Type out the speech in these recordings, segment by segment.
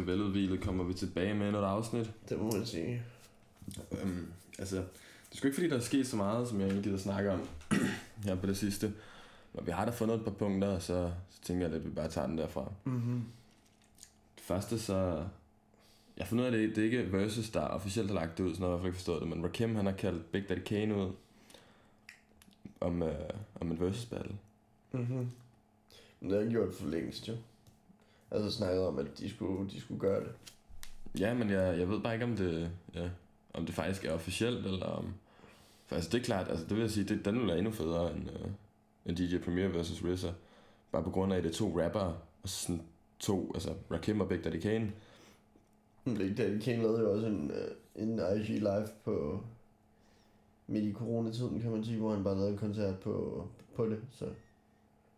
Og veludvilet kommer vi tilbage med et afsnit. Det må man sige. Øhm, altså, det er sgu ikke fordi, der er sket så meget, som jeg egentlig gider snakke om her på det sidste. Men vi har da fundet et par punkter, så, så tænker jeg, at vi bare tager den derfra. Mm-hmm. Det første så... Jeg har fundet ud af, at det, det er ikke Versus, der officielt har lagt det ud, så jeg har i hvert fald ikke forstået det. Men Rakim, han har kaldt Big Daddy Kane ud om, øh, om en Versus battle. Mm-hmm. Men det har gjort for længst, jo. Altså snakket om, at de skulle, de skulle gøre det. Ja, men jeg, jeg ved bare ikke, om det, ja, om det faktisk er officielt, eller om... For altså, det er klart, altså, det vil jeg sige, det, den vil være endnu federe end, øh, end DJ Premier versus RZA. Bare på grund af, at det er to rappere, og sådan to, altså Rakim og Big Daddy Kane. Big Daddy Kane lavede jo også en, øh, en IG live på midt i coronatiden, kan man sige, hvor han bare lavede en koncert på, på det, så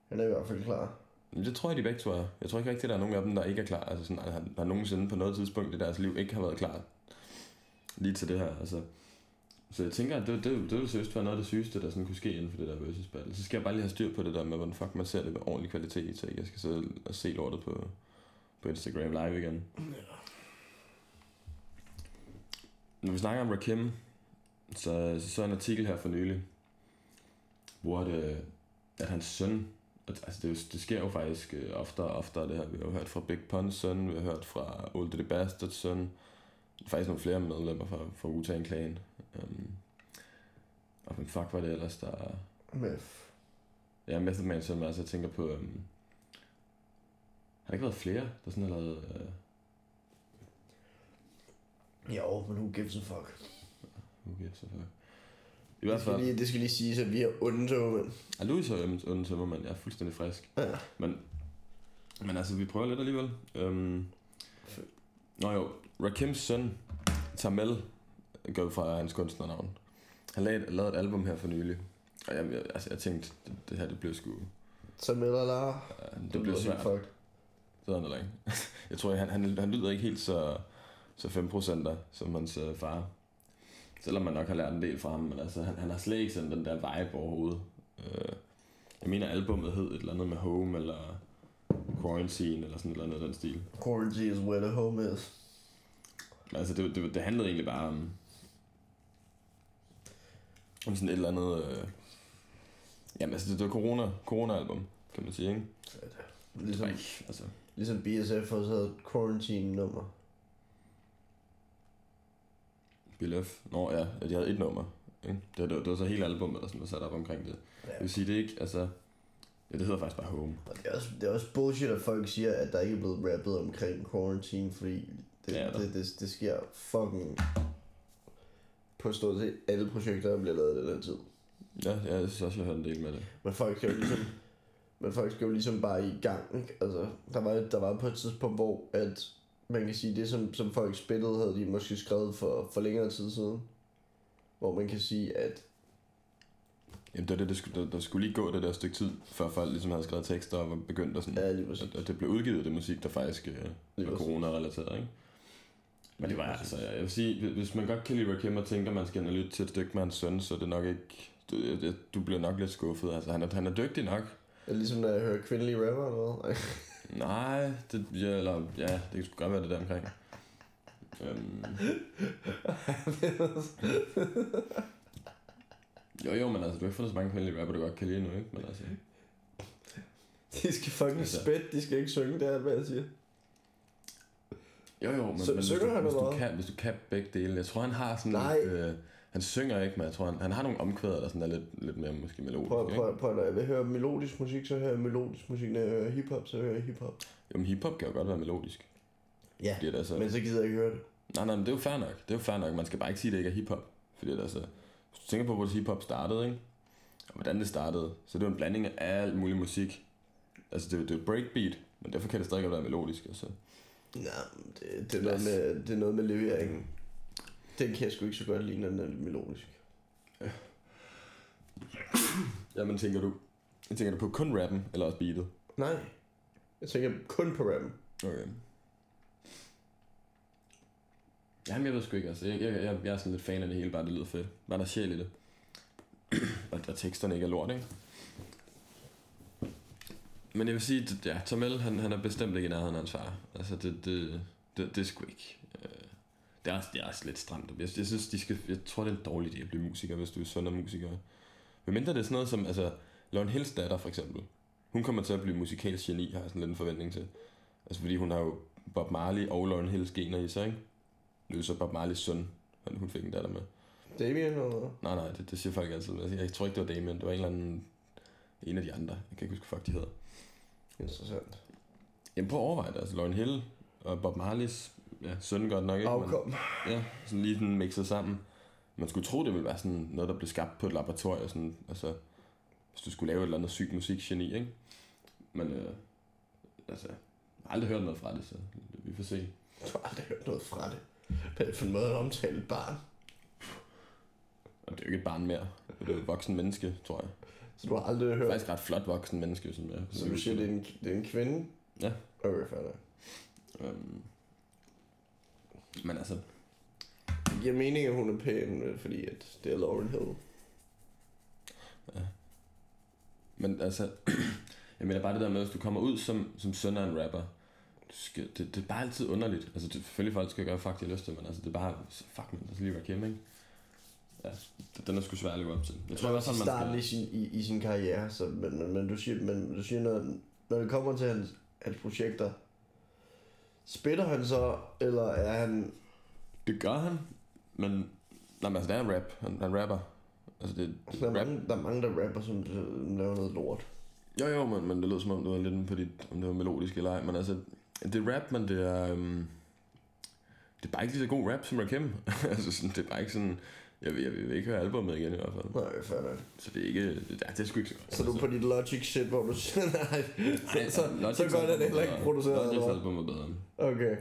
han er i hvert fald klar. Det tror jeg, de begge to er. Jeg tror ikke rigtig, der er nogen af dem, der ikke er klar. Altså sådan, at han har nogensinde på noget tidspunkt i deres liv ikke har været klar lige til det her. Altså, så jeg tænker, at det, det, det ville seriøst være noget af det sygeste, der sådan kunne ske inden for det der versus battle. Så skal jeg bare lige have styr på det der med, hvordan fuck man ser det med ordentlig kvalitet, så jeg skal sidde og se lortet på, på Instagram live igen. Når vi snakker om Rakim, så, så så en artikel her for nylig, hvor det, at hans søn, at, altså det, er jo- det sker jo faktisk øh, oftere og oftere det her. Vi har jo hørt fra Big Pun's søn, vi har hørt fra Old the Bastards søn, faktisk nogle flere medlemmer fra, fra Wu-Tang Clan. Um, og hvem fuck var det ellers, der... Meth. Ja, Method Man søn, altså jeg tænker på... Um, har der ikke været flere, der sådan har lavet... Uh, Jo, men who gives a fuck? okay, så fuck. I hvert Det skal fald... lige, det skal lige siges, at vi er onde tømmermænd. Ja, Louis er onde tømmermand. Jeg er fuldstændig frisk. Ja. Men, men altså, vi prøver lidt alligevel. Um, nå jo, Rakims søn, Tamel, går fra hans kunstnernavn. Han lavede, lavede et album her for nylig. Og jeg, jeg, altså, jeg tænkte, det, det her, det blev sgu... Så med eller Uh, det blev svært. Fuck. Sådan eller ikke. Jeg tror, han, han, han lyder ikke helt så, så 5% som hans øh, far. Selvom man nok har lært en del fra ham, men altså, han, han har slet ikke sådan den der vibe overhovedet. Øh, jeg mener, albummet hed et eller andet med Home, eller Quarantine, eller sådan et eller andet den stil. Quarantine is where the home is. Altså, det, det, det handlede egentlig bare om, om sådan et eller andet... Øh, jamen, altså, det, det var corona, corona-album, kan man sige, ikke? Ligesom, Ej, altså, ligesom BSF også havde et quarantine-nummer. Bilef. Nå ja, at de havde et nummer. Ikke? Det, det, det, var så hele albumet, der sådan var sat op omkring det. Ja. Jeg vil sige, det ikke, altså... Ja, det hedder faktisk bare Home. Og det er, også, det er også bullshit, at folk siger, at der ikke er blevet rappet omkring quarantine, fordi det, Det er det, det, det, det sker fucking på stort set alle projekter, der bliver lavet i den her tid. Ja, ja, jeg synes også, jeg har hørt en del med det. Men folk skal jo ligesom, men folk skal jo ligesom bare i gang. Ikke? Altså, der var, der var på et tidspunkt, hvor at man kan sige, det som, som folk spillede, havde de måske skrevet for, for længere tid siden. Hvor man kan sige, at Jamen, det, det, det skulle, der, der, skulle lige gå det der stykke tid, før folk ligesom havde skrevet tekster og var begyndt at sådan... ja, lige præcis. at, at det blev udgivet, det musik, der faktisk øh, Lige var corona-relateret, ikke? Men det var altså, jeg vil sige, hvis- man godt kan lide Rakim og tænker, at man skal lytte til et stykke med hans søn, så er det nok ikke... Du, du bliver nok lidt skuffet. Altså, han er, han er dygtig nok, det ligesom når jeg hører kvindelige rapper eller hvad? Nej, det, ja, eller, ja, det kan sgu godt være det der omkring. Øhm. jo, jo, men altså, du har ikke fundet så mange kvindelige rapper, du godt kan lide nu, ikke? Men altså, De skal fucking Altså. spætte, de skal ikke synge, det er alt, hvad jeg siger. jo, jo, men, Så- men hvis, du, han hvis, du kan, hvis du kan begge dele, jeg tror, han har sådan Nej. lidt, øh, han synger ikke, men jeg tror, han, han har nogle omkvæder, der sådan er lidt, lidt mere måske melodisk, Prøv, ikke? prøv, prøv, når jeg vil høre melodisk musik, så hører jeg melodisk musik. Når jeg hører hiphop, så hører jeg hiphop. Jamen, hiphop kan jo godt være melodisk. Ja, Fordi at, altså, men så gider jeg ikke høre det. Nej, nej, men det er jo fair nok. Det er jo fair nok. Man skal bare ikke sige, at det ikke er hiphop. Fordi at, altså, hvis du tænker på, hvor hiphop startede, ikke? Og hvordan det startede, så det er en blanding af alt mulig musik. Altså, det, er- det er breakbeat, men derfor kan det stadig godt være melodisk. Altså. Nej, det, det, er noget med, det er noget med leveringen. Den kan jeg sgu ikke så godt lide, når den er lidt melodisk. Jamen, tænker du, tænker du på kun rappen, eller også beatet? Nej, jeg tænker kun på rappen. Okay. Jamen, jeg ved sgu ikke, altså. Jeg, jeg, jeg, jeg er sådan lidt fan af det hele, bare det lyder fedt. Bare der er sjæl i det. og, og teksterne ikke er lort, ikke? Men jeg vil sige, at ja, Tomel, han, han er bestemt ikke i nærheden af hans far. Altså, det, det, det, det er sgu ikke. Det er, også, det er også lidt stramt. Jeg, jeg, synes, de skal, jeg tror, det er en dårlig idé at blive musiker, hvis du er søn af musiker. Men mindre det er sådan noget som, altså, Lauren Hills datter for eksempel. Hun kommer til at blive musikalsk geni, har jeg sådan lidt en forventning til. Altså, fordi hun har jo Bob Marley og Lauren Hills gener i sig, ikke? Det er jo så Bob Marleys søn, han- hun fik en datter med. Damien eller hvad? Nej, nej, det, det siger folk altid. Altså, jeg tror ikke, det var Damien. Det var en eller anden... En af de andre. Jeg kan ikke huske, hvad fuck de hedder. Interessant. Jamen prøv at overveje det. Altså Lauren Hill og Bob Marleys ja, søn godt nok, ikke? Afkom. ja, sådan lige sådan mixet sammen. Man skulle tro, det ville være sådan noget, der blev skabt på et laboratorium. Sådan, altså, hvis du skulle lave et eller andet sygt musikgeni, ikke? Men øh, altså, jeg har aldrig hørt noget fra det, så vi får se. Jeg har aldrig hørt noget fra det. Hvad er det for en måde at omtale et barn? Og det er jo ikke et barn mere. Det er jo et voksen menneske, tror jeg. Så du har aldrig hørt... faktisk ret flot voksen menneske, som jeg. Så du siger, det er en, det er en kvinde? Ja. Okay, fair. Øhm, men altså, Det giver mening, at hun er pæn, øh, fordi at det er Lauren Hill. Men altså, jeg mener bare det der med, hvis du kommer ud som, som søn af en rapper, skal, det, det, er bare altid underligt. Altså, det, selvfølgelig folk skal gøre fuck, de har lyst til, men altså, det er bare, fuck man, der skal lige være kæmpe, ikke? Ja, det- den er sgu svær at leve op til. Jeg tror i hvert fald, man starten i sin, i, i sin karriere, så, men, men, men, du siger, men du siger når, når det kommer til hans, hans projekter, spiller han så, eller er han... Det gør han, men... Nej, men altså, det er en rap. Han, han rapper. Altså, det, det Der er, rap. mange, der er mange, der rapper, som øh, laver noget lort. Jo, jo, men, men det lød som om, det var lidt på dit, om det var melodisk eller ej. Men altså, det er rap, men det er... Um, det er bare ikke lige så god rap som Rakim. altså, sådan, det er bare ikke sådan... Jeg vil, jeg vil ikke høre albumet igen i hvert fald. Nej, fair nok. Så det er ikke... Det, det er sgu ikke så godt. Så du er på dit Logic shit, hvor du siger, nej, Nej, så, så, Logics så godt er det heller ikke produceret. Hvad? album er bedre. Okay.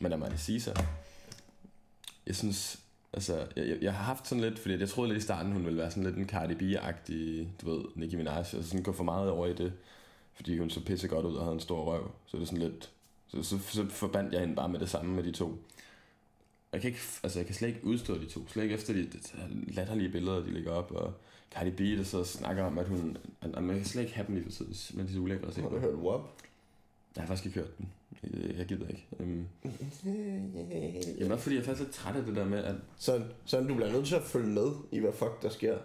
Men lad mig lige sige så. Jeg synes... Altså, jeg, jeg, jeg har haft sådan lidt, fordi jeg troede lidt i starten, hun ville være sådan lidt en Cardi B-agtig, du ved, Nicki Minaj, og sådan gå for meget over i det, fordi hun så pisse godt ud og havde en stor røv. Så det er sådan lidt, så, så, så forbandt jeg hende bare med det samme med de to. Jeg kan, ikke, altså jeg kan slet ikke udstå de to. Slet ikke efter de, de latterlige billeder, de lægger op. Og Cardi B, der så snakker om, at hun... At man kan slet ikke have dem lige for tiden, men de er ulækre at se Har du hørt WAP? Jeg har faktisk ikke hørt den. Jeg, gider ikke. Um, jamen også fordi jeg er faktisk lidt træt af det der med, at... Så, så du bliver nødt til at følge med i, hvad fuck der sker.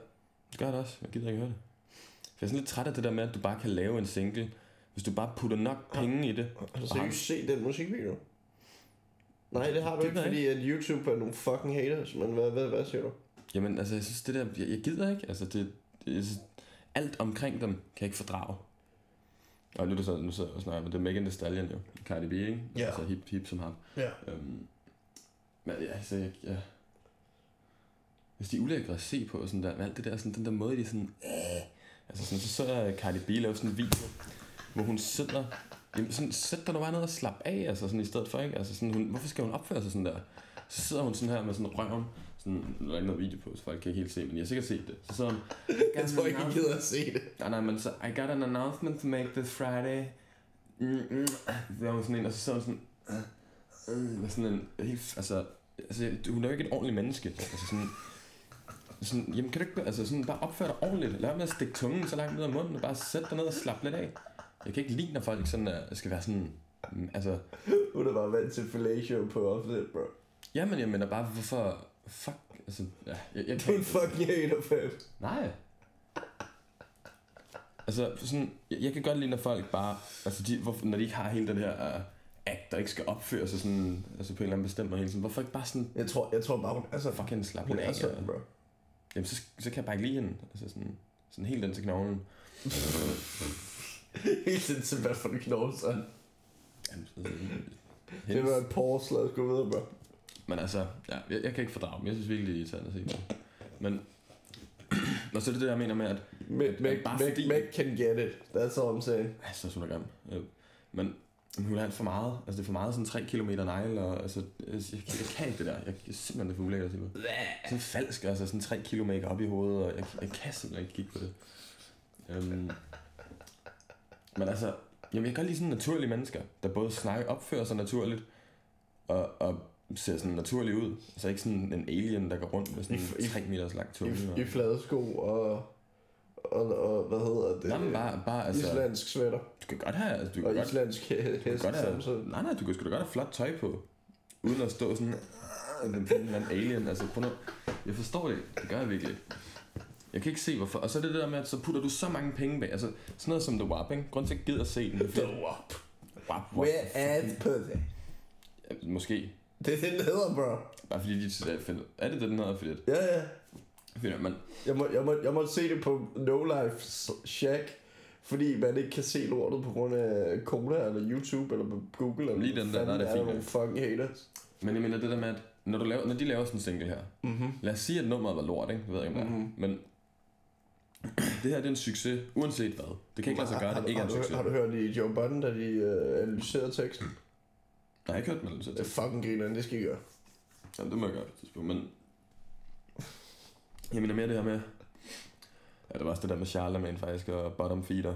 Det gør det også. Jeg gider ikke høre det. For jeg er sådan lidt træt af det der med, at du bare kan lave en single, hvis du bare putter nok penge i det. Har du seriøst set den musikvideo? Nej, det har du Det ikke, jeg fordi at YouTube er nogle fucking haters. Men hvad, hvad, hvad siger du? Jamen, altså, jeg synes det der... Jeg, jeg gider ikke. Altså, det, det, jeg synes, alt omkring dem kan jeg ikke fordrage. Og nu er det så, nu sidder jeg og snakker, men det er Megan Thee Stallion jo. Cardi B, ikke? Ja. Altså hip, hip som ham. Ja. Øhm, men ja, altså, jeg, ja. Hvis de er ulækre at se på, sådan der, med alt det der, sådan, den der måde, de sådan, øh, altså sådan, så så jeg Cardi B lave sådan en video, hvor hun sidder, jamen sådan, sæt dig nu bare ned og slap af, altså sådan i stedet for, ikke? Altså sådan, hun, hvorfor skal hun opføre sig sådan der? Så sidder hun sådan her med sådan røven, sådan, nu er der ikke noget video på, så folk kan ikke helt se, men jeg har sikkert set det. Så sidder hun, Jeg tror ikke, jeg gider at se det. Nej, nej, men så, I got an announcement to make this Friday. Mm, mm. Så er hun sådan en, og så sidder hun sådan, øh, med sådan en, helt, altså, altså, hun er jo ikke et ordentligt menneske. Altså sådan, sådan, jamen kan du ikke, altså sådan, bare opføre dig ordentligt. Lad med at stikke tungen så langt ned ad munden, og bare sæt dig ned og slap lidt af. Jeg kan ikke lide, når folk sådan, er, skal være sådan, mm, altså, Hun er bare vant til fellatio på offset, bro. jamen jeg mener bare, hvorfor, fuck, altså, ja, jeg, jeg kan er en fucking hater, fam. Nej. Altså, sådan, jeg, jeg kan godt lide, når folk bare, altså de, hvor, når de ikke har hele den her uh, act, der ikke skal opføre sig sådan, altså på en eller anden bestemt måde hele tiden. Hvorfor ikke bare sådan, Jeg tror, jeg tror bare, hun er så fucking slappe Hun af? sådan, bro. Jamen, så, så kan jeg bare ikke lide hende. Altså sådan, sådan helt den til knoglen. Helt tiden til, hvad for en knogle, så. Jamen, Det var et pause, lad os gå videre, bro. Men altså, ja, jeg, jeg kan ikke fordrage dem. Jeg synes virkelig, det er irriterende at se på. Men, og så er det det, jeg mener med, at Meg, Meg, Bare Meg, fordi- can get it. That's all I'm saying. Synes, hun er grim. Øh, Men hun er alt for meget. Altså, det er for meget sådan 3 km negl, og altså, jeg, jeg, jeg, kan ikke det der. Jeg, jeg er simpelthen det for ulækkert at se på. Sådan falsk, altså sådan 3 kilo make op i hovedet, og jeg, jeg kan simpelthen ikke kigge på det. Um, men altså, jamen, jeg kan godt lide sådan naturlige mennesker, der både snakker, opfører sig naturligt, og, og ser sådan naturlig ud. Altså ikke sådan en alien, der går rundt med sådan I- en i- 3 meters lang tunge. I, og- I flade sko og, og, og hvad hedder det? Nej, men bare, bare altså, Islandsk sweater. du kan godt have, altså, du kan Og godt, islandsk he- du kan hest godt have, samtidig. nej, nej, du kan sgu da godt have flot tøj på, uden at stå sådan, "Ah, den den anden alien, altså, prøv nu, jeg forstår det, det gør jeg virkelig ikke. Jeg kan ikke se hvorfor, og så er det det der med, at så putter du så mange penge bag, altså sådan noget som The Wap, ikke? Grunden til, at jeg gider at se den, det er fordi, Wap. Wap, Wap, Where at pussy? Ja, måske, Det er det, den hedder, bro. bare fordi de er finder, er det det, den hedder, at- Ja, ja. at man, Jeg må, jeg, må, jeg må se det på No Life Shack, fordi man ikke kan se lortet på grund af Cola eller YouTube eller på Google. Eller Lige den der, der er det fint, nogle fucking haters. men jeg mener det der med, at når, du laver, når de laver sådan en single her, Mm-hmm. lad os sige, at nummeret var lort, ikke? Jeg ved ikke, om det er, Mhm. men det her det er en succes, uanset hvad. Det kan ikke lade sig gøre, det ikke er en har, succes. du, har du hørt i Joe Budden, da de uh, analyserede teksten? Nej, jeg har ikke hørt med det. Det er fucking griner, det skal I gøre. Jamen, det må jeg gøre på et tidspunkt, men... Jeg mener mere det her med... Ja, det var også det der med Charlemagne faktisk, og bottom feeder.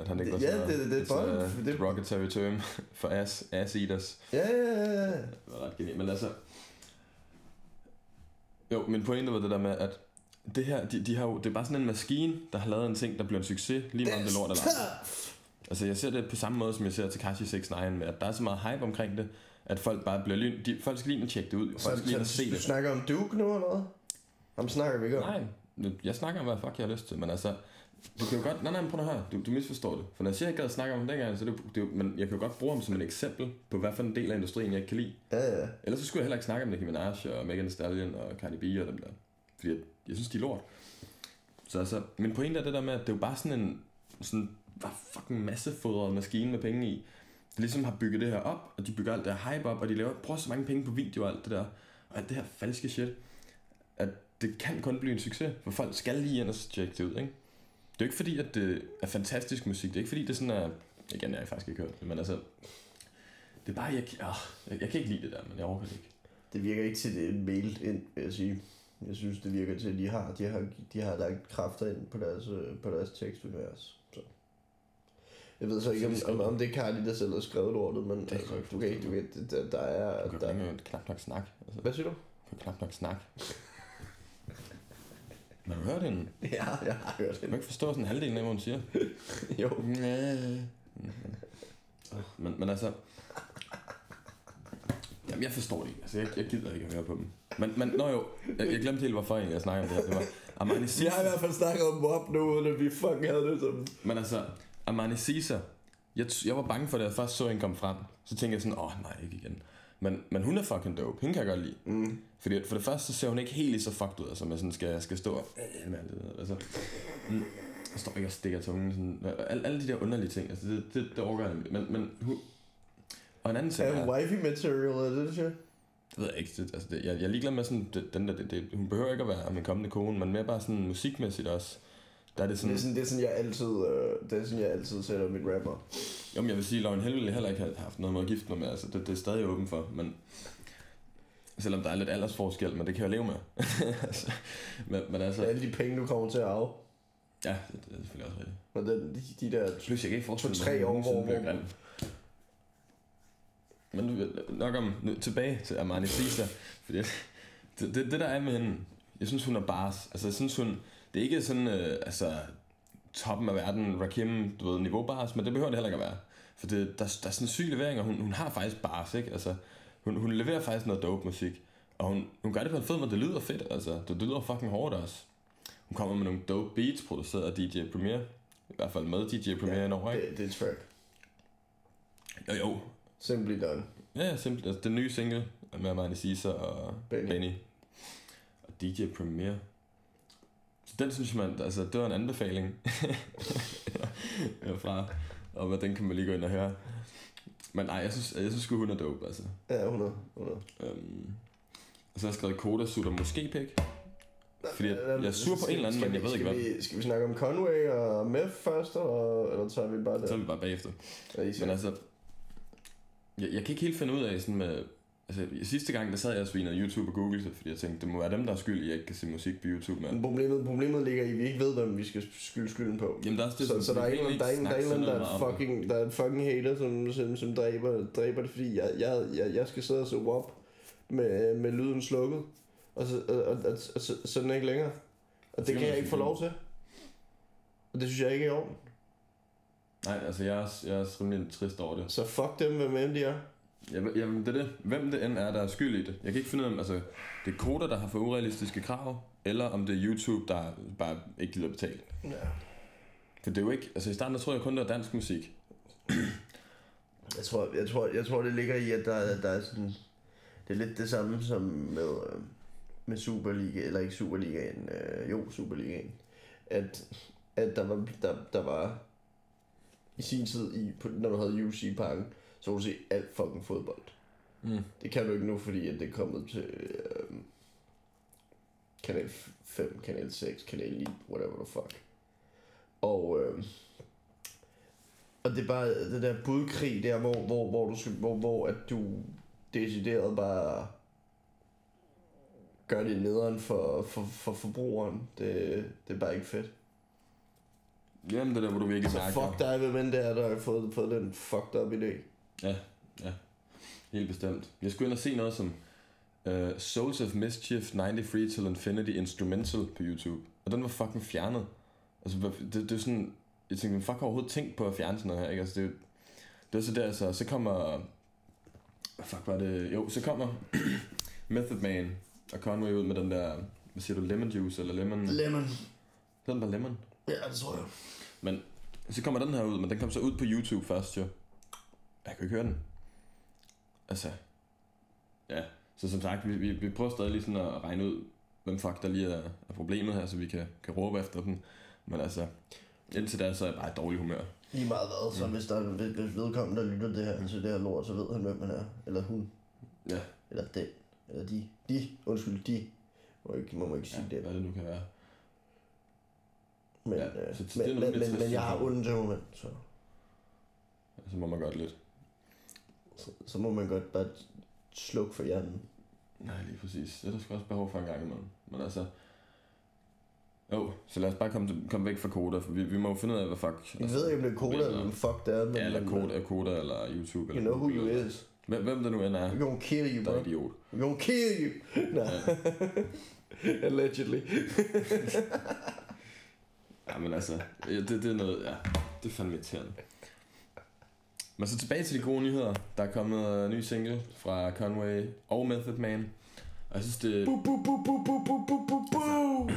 At han ikke var Ja, sådan det- det- det bottom- det- derogatory term for ass, ass eaters. Ja, ja, ja, ja. Det var ret genialt, men altså... Jo, min pointe var det der med, at det her, de, de har jo, det er bare sådan en maskine, der har lavet en ting, der bliver en succes, lige meget om det lort eller. Altså jeg ser det på samme måde, som jeg ser Takashi 69 med, at der er så meget hype omkring det, at folk bare bliver lyn, de, folk skal lige og tjekke det ud, folk skal lige Så, se du det. snakker om Duke nu, eller hvad? Ham snakker vi ikke om. Nej, jeg snakker om, hvad fuck jeg har lyst til, men altså, du kan jo godt, nej nej, men prøv at høre, du, du misforstår det. For når jeg siger, at jeg gad at snakke om ham dengang, så det, det men jeg kan jo godt bruge ham som et eksempel på, hvad for en del af industrien, jeg ikke kan lide. Ja, ja. Ellers så skulle jeg heller ikke snakke om Nicki Minaj og Megan Thee Stallion og Cardi B og dem der. Fordi jeg, synes, de er lort. Så altså, min pointe er det der med, at det er jo bare sådan en sådan, var fucking massefodret maskine med penge i. De ligesom har bygget det her op, og de bygger alt det her hype op, og de laver, bruger så mange penge på video og alt det der. Og alt det her falske shit. At det kan kun blive en succes, for folk skal lige ind og tjekke det ud, ikke? Det er jo ikke fordi, at det er fantastisk musik. Det er ikke fordi, det er sådan er... Igen, jeg har faktisk ikke hørt det, men altså... Det er bare, jeg, åh, jeg, jeg kan ikke lide det der, men jeg overgår det ikke. Det virker ikke til, det mail ind, vil jeg sige. Jeg synes, det virker til, at de har, de har, de har lagt kræfter ind på deres, øh, på deres tekstunivers. Så. Jeg ved så ikke, om, om, om det er Cardi, der selv har skrevet lortet, men Det altså, du kan ikke, du kan, der, der er... Du kan Der, ikke knap nok snak. Altså, hvad siger du? du kan knap nok snak. Når du hører den, Ja, jeg har hørt kan du ikke forstå sådan halvdelen af, hvad hun siger. Jo. Men, men altså... Jamen, jeg forstår det ikke. Altså, jeg, jeg gider ikke at høre på dem. Men, men nå jo, jeg, jeg glemte helt, hvorfor jeg snakker om det her. Det var Armani Caesar. har i hvert fald snakket om Mob nu, uden at vi fucking havde det som... Men altså, Armani Caesar, jeg, jeg var bange for, da jeg først så hende komme frem. Så tænkte jeg sådan, åh oh, nej, ikke igen. Men, men hun er fucking dope. Hende kan jeg godt lide. Mm. Fordi at for det første, så ser hun ikke helt lige så fucked ud, altså man sådan skal, skal stå og... Øh, det altså, mm, jeg står ikke og stikker tungen, sådan, alle, alle de der underlige ting, altså det, det, det overgår jeg. Men, men hun, og en anden ting Er er, wifey material, er det det, det ved jeg ikke, det, altså det, jeg, jeg er ligeglad med sådan, det, den der, det, det, hun behøver ikke at være min kommende kone, men mere bare sådan musikmæssigt også. Der er det Det sådan, er sådan, det er sådan, jeg altid, øh, det er sådan, jeg altid sætter mit rapper. jo, men jeg vil sige, Lauren ville jeg heller ikke have haft noget med at gifte mig med, altså det, det er stadig åben for, men selvom der er lidt aldersforskel, men det kan jeg leve med. altså, men, men altså, Alle de penge, du kommer til at arve. ja, det, det er selvfølgelig også rigtigt. Og den, de, de der... Plus, jeg kan ikke forestille mig, at hun år, nogensinde bliver grim. Men nok om, nu, tilbage til Armani Caesar, fordi det, det, det, der er med hende, jeg synes, hun er bars. Altså, jeg synes, hun, det er ikke sådan, øh, altså, toppen af verden, Rakim, du ved, niveau bars, men det behøver det heller ikke at være. For det, der, der er sådan en syg levering, og hun, hun har faktisk bars, ikke? Altså, hun, hun leverer faktisk noget dope musik. Og hun, hun gør det på en fed måde, det lyder fedt, altså. Det, det lyder fucking hårdt også. Hun kommer med nogle dope beats, produceret af DJ Premier. I hvert fald med DJ Premier ja, indover, ikke? Det, det er track. Jo, jo. Simply done. Ja, simpelt. Altså, den nye single med Armani Caesar og Benny. Benny. Og DJ Premier. Så den synes man, altså det var en anbefaling fra, og hvad den kan man lige gå ind og høre. Men nej, jeg synes, jeg synes hun er dope, altså. Ja, 100. 100. Øhm, og så har jeg skrevet Koda Sutter måske pæk. Fordi jeg, jeg er sur på en eller anden, men jeg ved ikke hvad. Vi, skal vi snakke om Conway og Meth først, eller, eller tager vi bare det? Så er vi bare bagefter. Ja, Men altså, jeg, jeg kan ikke helt finde ud af sådan med... Altså, sidste gang, der sad jeg og svinede YouTube og Google, fordi jeg tænkte, det må være dem, der er skyld i, at jeg ikke kan se musik på YouTube. Men problemet, problemet ligger i, at vi ikke ved, hvem vi skal skylde skylden på. Jamen, der er det, så, så der er en der er en, der er en, der sådan er fucking, der er en fucking hater, som, som, som dræber, dræber det, fordi jeg, jeg, jeg, jeg skal sidde og se WAP med, med lyden slukket, og, så, og, og, og, og så, så den er ikke længere. Og det kan jeg ikke få lov til. Og det synes jeg ikke er i orden. Nej, altså jeg er, også- jeg er også rimelig trist over det. Så fuck dem, hvem end de er. Jamen, jamen, det er det. Hvem det end er, der er skyld i det. Jeg kan ikke finde ud af, om altså, det er koder, der har for urealistiske krav, eller om det er YouTube, der bare ikke gider betale. Ja. For det er jo ikke... Altså i starten, der tror jeg kun, det var dansk musik. Jeg tror, jeg tror, jeg tror det ligger i, at der, er- der er sådan... Det er lidt det samme som med, øh, med Superliga, eller ikke Superligaen, øh, jo, Superligaen. At, at der, var, der, der var i sin tid, i, på, når du havde UC-pakken, så kunne du se alt fucking fodbold. Mm. Det kan du ikke nu, fordi at det er kommet til øh, kanal 5, kanal 6, kanal 9, whatever the fuck. Og, øh, og det er bare det der budkrig der, hvor, hvor, hvor, du, skal, hvor, hvor at du decideret bare gør det nederen for, for, for forbrugeren. Det, det er bare ikke fedt. Jamen, det der, hvor du virkelig Så mærker. fuck dig, hvem end det er, der har fået, fået den fucked up idé. Ja, ja. Helt bestemt. Jeg skulle ind og se noget som uh, Souls of Mischief 93 til Infinity Instrumental på YouTube. Og den var fucking fjernet. Altså, det, det er sådan... Jeg tænkte, fuck har overhovedet tænkt på at fjerne sådan noget her, ikke? Altså, det, er det er så der, så, så kommer... Fuck var det? Jo, så kommer Method Man og Conway ud med den der... Hvad siger du? Lemon juice eller lemon... Lemon. Hedder den bare lemon? Ja, det tror jeg. Men så kommer den her ud, men den kom så ud på YouTube først jo. Jeg kan ikke høre den. Altså, ja. Så som sagt, vi, vi, vi prøver stadig lige sådan at regne ud, hvem fuck der lige er, er problemet her, så vi kan, kan råbe efter dem. Men altså, indtil da, så er jeg bare i dårlig humør. Lige meget hvad, så hvis, der, hvis vedkommende, der lytter det her, til det her lort, så ved han, hvem man er. Eller hun. Ja. Eller den. Eller de. De. Undskyld, de. Må ikke, må man ikke Ja, sige det. hvad det nu kan være. Men, Ja, ja, så øh, det er men, men, men, men jeg har ondt til moment, så, Så må man godt lidt. så, så må man godt bare slukke for hjernen. Nej, lige præcis. Det er der sgu også behov for en gang imellem. Men altså... Jo, så lad os bare komme, komme væk fra Koda, for vi, vi må jo finde ud af, hvad fuck... Jeg ved ikke, om det er Koda, eller fuck det er, men, Ja, eller Koda, Koda eller YouTube. You Eller know who you eller- is. Hvem, hvem det nu end er, We're gonna kill you, der bro. er idiot. We're gonna kill you. Nej. Allegedly. Ja, men altså, ja, det, det er noget, ja, det er fandme irriterende. Men så tilbage til de gode nyheder. Der er kommet en ny single fra Conway og Method Man. Og jeg synes, det... Bu, bu, bu, bu, bu, bu, bu, bu, bu.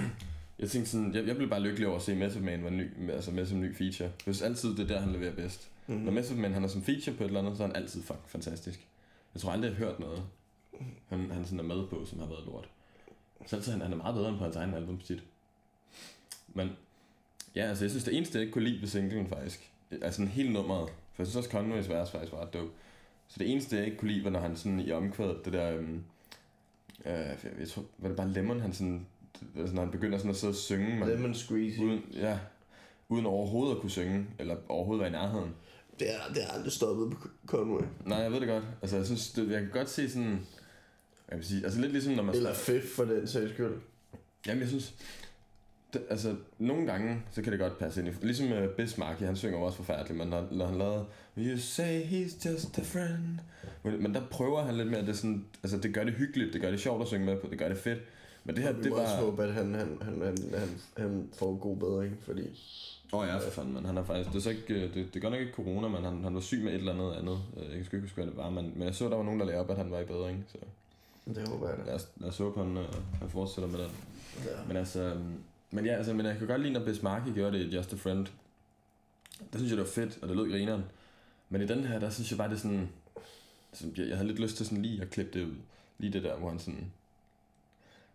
Jeg tænkte sådan, jeg, jeg blev bare lykkelig over at se Method Man var ny, altså med som ny feature. Jeg synes altid, det er der, han leverer bedst. Mm. Når Method Man han er som feature på et eller andet, så er han altid fuck, fantastisk. Jeg tror aldrig, jeg har hørt noget, han, han sådan er med på, som har været lort. Så altid, han, han er meget bedre end på hans egen album tit. Men ja, altså jeg synes, det eneste, jeg ikke kunne lide ved singlen faktisk, er sådan helt nummeret. For jeg synes også, Conways vers faktisk var ret dope. Så det eneste, jeg ikke kunne lide, var når han sådan i omkvædet, det der, øhm, øh, jeg, tror, var det bare Lemon, han sådan, altså når han begynder sådan at sidde og synge, man, Lemon squeezy. uden, ja, uden overhovedet at kunne synge, eller overhovedet være i nærheden. Det er, det er aldrig stoppet på Conway. Nej, jeg ved det godt. Altså, jeg synes, det, jeg kan godt se sådan... Jeg vil sige, altså lidt ligesom når man... Eller fedt for den sags skyld. Jamen, jeg synes... Det, altså, nogle gange, så kan det godt passe ind i... Ligesom uh, Bismarck, han synger også forfærdeligt, men når, når han lavede... You say he's just a friend. Men, men der prøver han lidt mere, det, er sådan, altså, det gør det hyggeligt, det gør det sjovt at synge med på, det gør det fedt. Men det her, vi det må var... også håbe, at han, han, han, han, han, han får god bedring, fordi... Åh oh, ja, for fanden, man. Han er faktisk... Det er, så ikke, øh, det, det gør nok ikke corona, men han, han var syg med et eller andet andet. Øh, Jeg kan sgu ikke huske, hvad det var, men, men jeg så, der var nogen, der lagde op, at han var i bedring. Så Det håber jeg da. lad os, lad os håbe, han, han fortsætter med den. Ja. Men altså, øhm, men ja, altså, men jeg kan godt lide, når Bismarck gjorde det i Just a Friend. Der synes jeg, det var fedt, og det lød grineren. Men i den her, der synes jeg bare, det er sådan... sådan jeg, jeg havde lidt lyst til sådan lige at klippe det ud. Lige det der, hvor han sådan...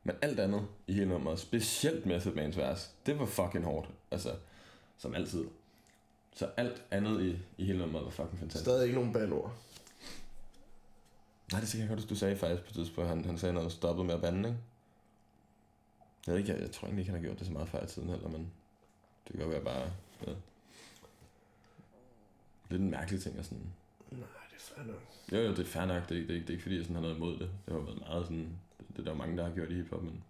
Men alt andet i hele nummeret, specielt Method Mans vers, det var fucking hårdt. Altså, som altid. Så alt andet i, i hele nummeret var fucking fantastisk. Stadig ikke nogen bandord. Nej, det kan jeg godt, du sagde faktisk på et tidspunkt, han, han sagde noget stoppet med at bande, ikke? Jeg ved ikke, jeg, jeg tror egentlig ikke, han har gjort det så meget før i tiden heller, men det kan godt være bare ja. lidt en mærkelig ting at sådan... Nej, det er fair nok. Jo, jo, det er fair nok, det, er ikke- det, er ikke- det er ikke fordi, jeg sådan har noget imod det. Det har været meget sådan... Det, det er der jo mange, der har gjort i hiphop, men...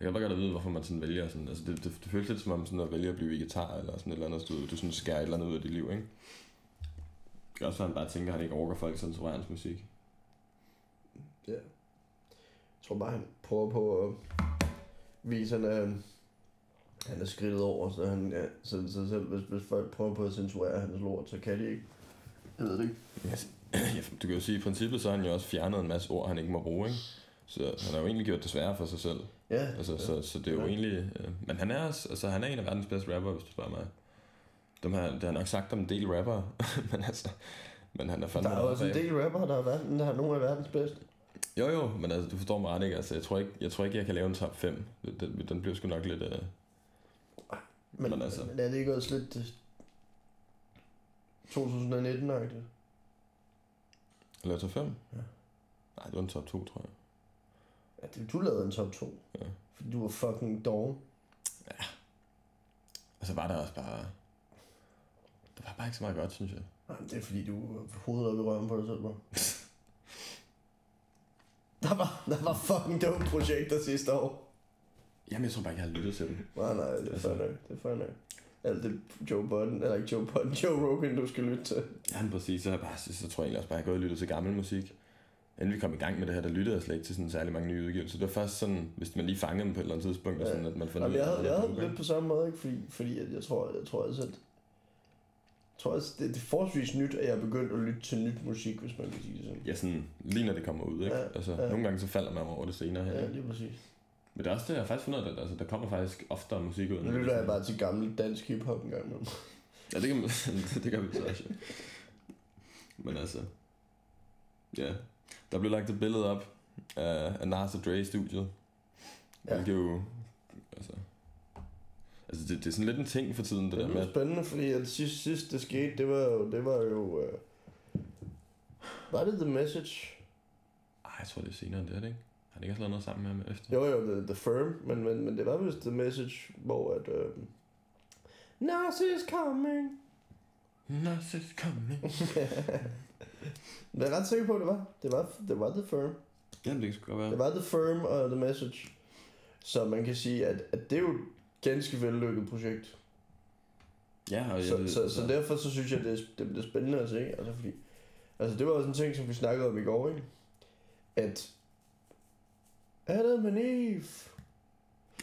Jeg kan bare godt vide, hvorfor man sådan vælger sådan... Altså, det, det, det føles lidt som om sådan at vælge at blive vegetar, eller sådan et eller andet, du, du sådan skærer et eller andet ud af dit liv, ikke? Det kan også at han bare tænker, at han ikke overgår folk censurerer hans musik. Ja. Jeg tror bare, han prøver på at vise, at han er, Han er skridtet over, så, han, ja, så, så selv hvis, hvis folk prøver på at censurere hans lort, så kan de ikke. Jeg ved det ikke. Ja, du kan jo sige, i princippet så har han jo også fjernet en masse ord, han ikke må bruge, ikke? Så han har jo egentlig gjort det sværere for sig selv. Ja, Altså, ja. så, så det er jo Ja. egentlig... Øh, men han er, også- altså, han er en af verdens bedste rapper, hvis du spørger mig. Dem her, det har nok sagt om en del rapper, men altså... Men han er fandme... Der er også en del rapper, der er, verden, der er nogle af verdens bedste. Jo, jo, men altså, du forstår mig ret, ikke? Altså, jeg tror ikke, jeg, tror ikke, jeg kan lave en top 5. Den, den bliver sgu nok lidt... Øh, Men, Men altså- men er det ikke også lidt øh, 2019-agtigt? eller top 5? Ja. Nej, det var en top 2, tror jeg. Ja, det, du lavede en top 2. Ja. Fordi du var fucking dog. Og så var der også bare... Der var bare ikke så meget godt, synes jeg. Nej, det er fordi, du hovedet op i røven på dig selv, bro. Der var, fucking dumme projekter sidste år. Jamen, jeg tror bare ikke, jeg har lyttet til dem. Nej, nej, det er Altså- fair nok. Det er fair nok. Alt det Joe Budden, eller ikke Joe Budden, Joe Rogan, du skal lytte til. Ja, men præcis. Så, jeg bare, så, så tror jeg egentlig også bare, at jeg har gået og lyttet til gammel musik. Inden vi kom i gang med det her, der lyttede jeg slet ikke til sådan særlig mange nye udgivelser. Det var først sådan, hvis man lige fangede dem på et eller andet tidspunkt, ja. og sådan, at man fandt Jamen, ud jeg af, havde, jeg havde var det lidt på samme måde, ikke? Fordi, fordi at jeg tror, jeg tror altså, at jeg tror altså, det, det er forholdsvis nyt, at jeg er begyndt at lytte til nyt musik, hvis man kan sige det sådan. Ja, sådan lige når det kommer ud, ikke? Ja, altså, ja. Nogle gange så falder man over det senere her. Ja, lige præcis. Men det er også det, jeg har faktisk fundet at altså, der kommer faktisk oftere musik ud. Nu lytter jeg bare til gammel dansk hiphop en gang imellem. Ja, det kan, man, det kan vi så også. Men altså... Ja. Der blev lagt et billede op af, af Nas og Dre i studiet. Ja. Hvilket jo... Altså... Altså, det, det er sådan lidt en ting for tiden, det, Det der er med... at- spændende, fordi at sidst, sidst det skete, det var jo, det var jo, øh, var det The Message? Ej, jeg tror, det er senere end det, er det ikke? Har det ikke også lavet noget sammen med ham efter? Jo, jo, The, the Firm, men, men, men det var vist The Message, hvor at, øh, is coming. Is coming. Det er jeg ret sikker på, at det var. Det var, det var The Firm. Jamen, det kan godt være. Det var The Firm og The Message. Så man kan sige, at, at det er jo ganske vellykket projekt. Ja, og jeg, Så, så, så derfor så synes jeg, det er, det bliver spændende at se. Altså, fordi, altså det var også en ting, som vi snakkede om i går, ikke? At Adam and Eve.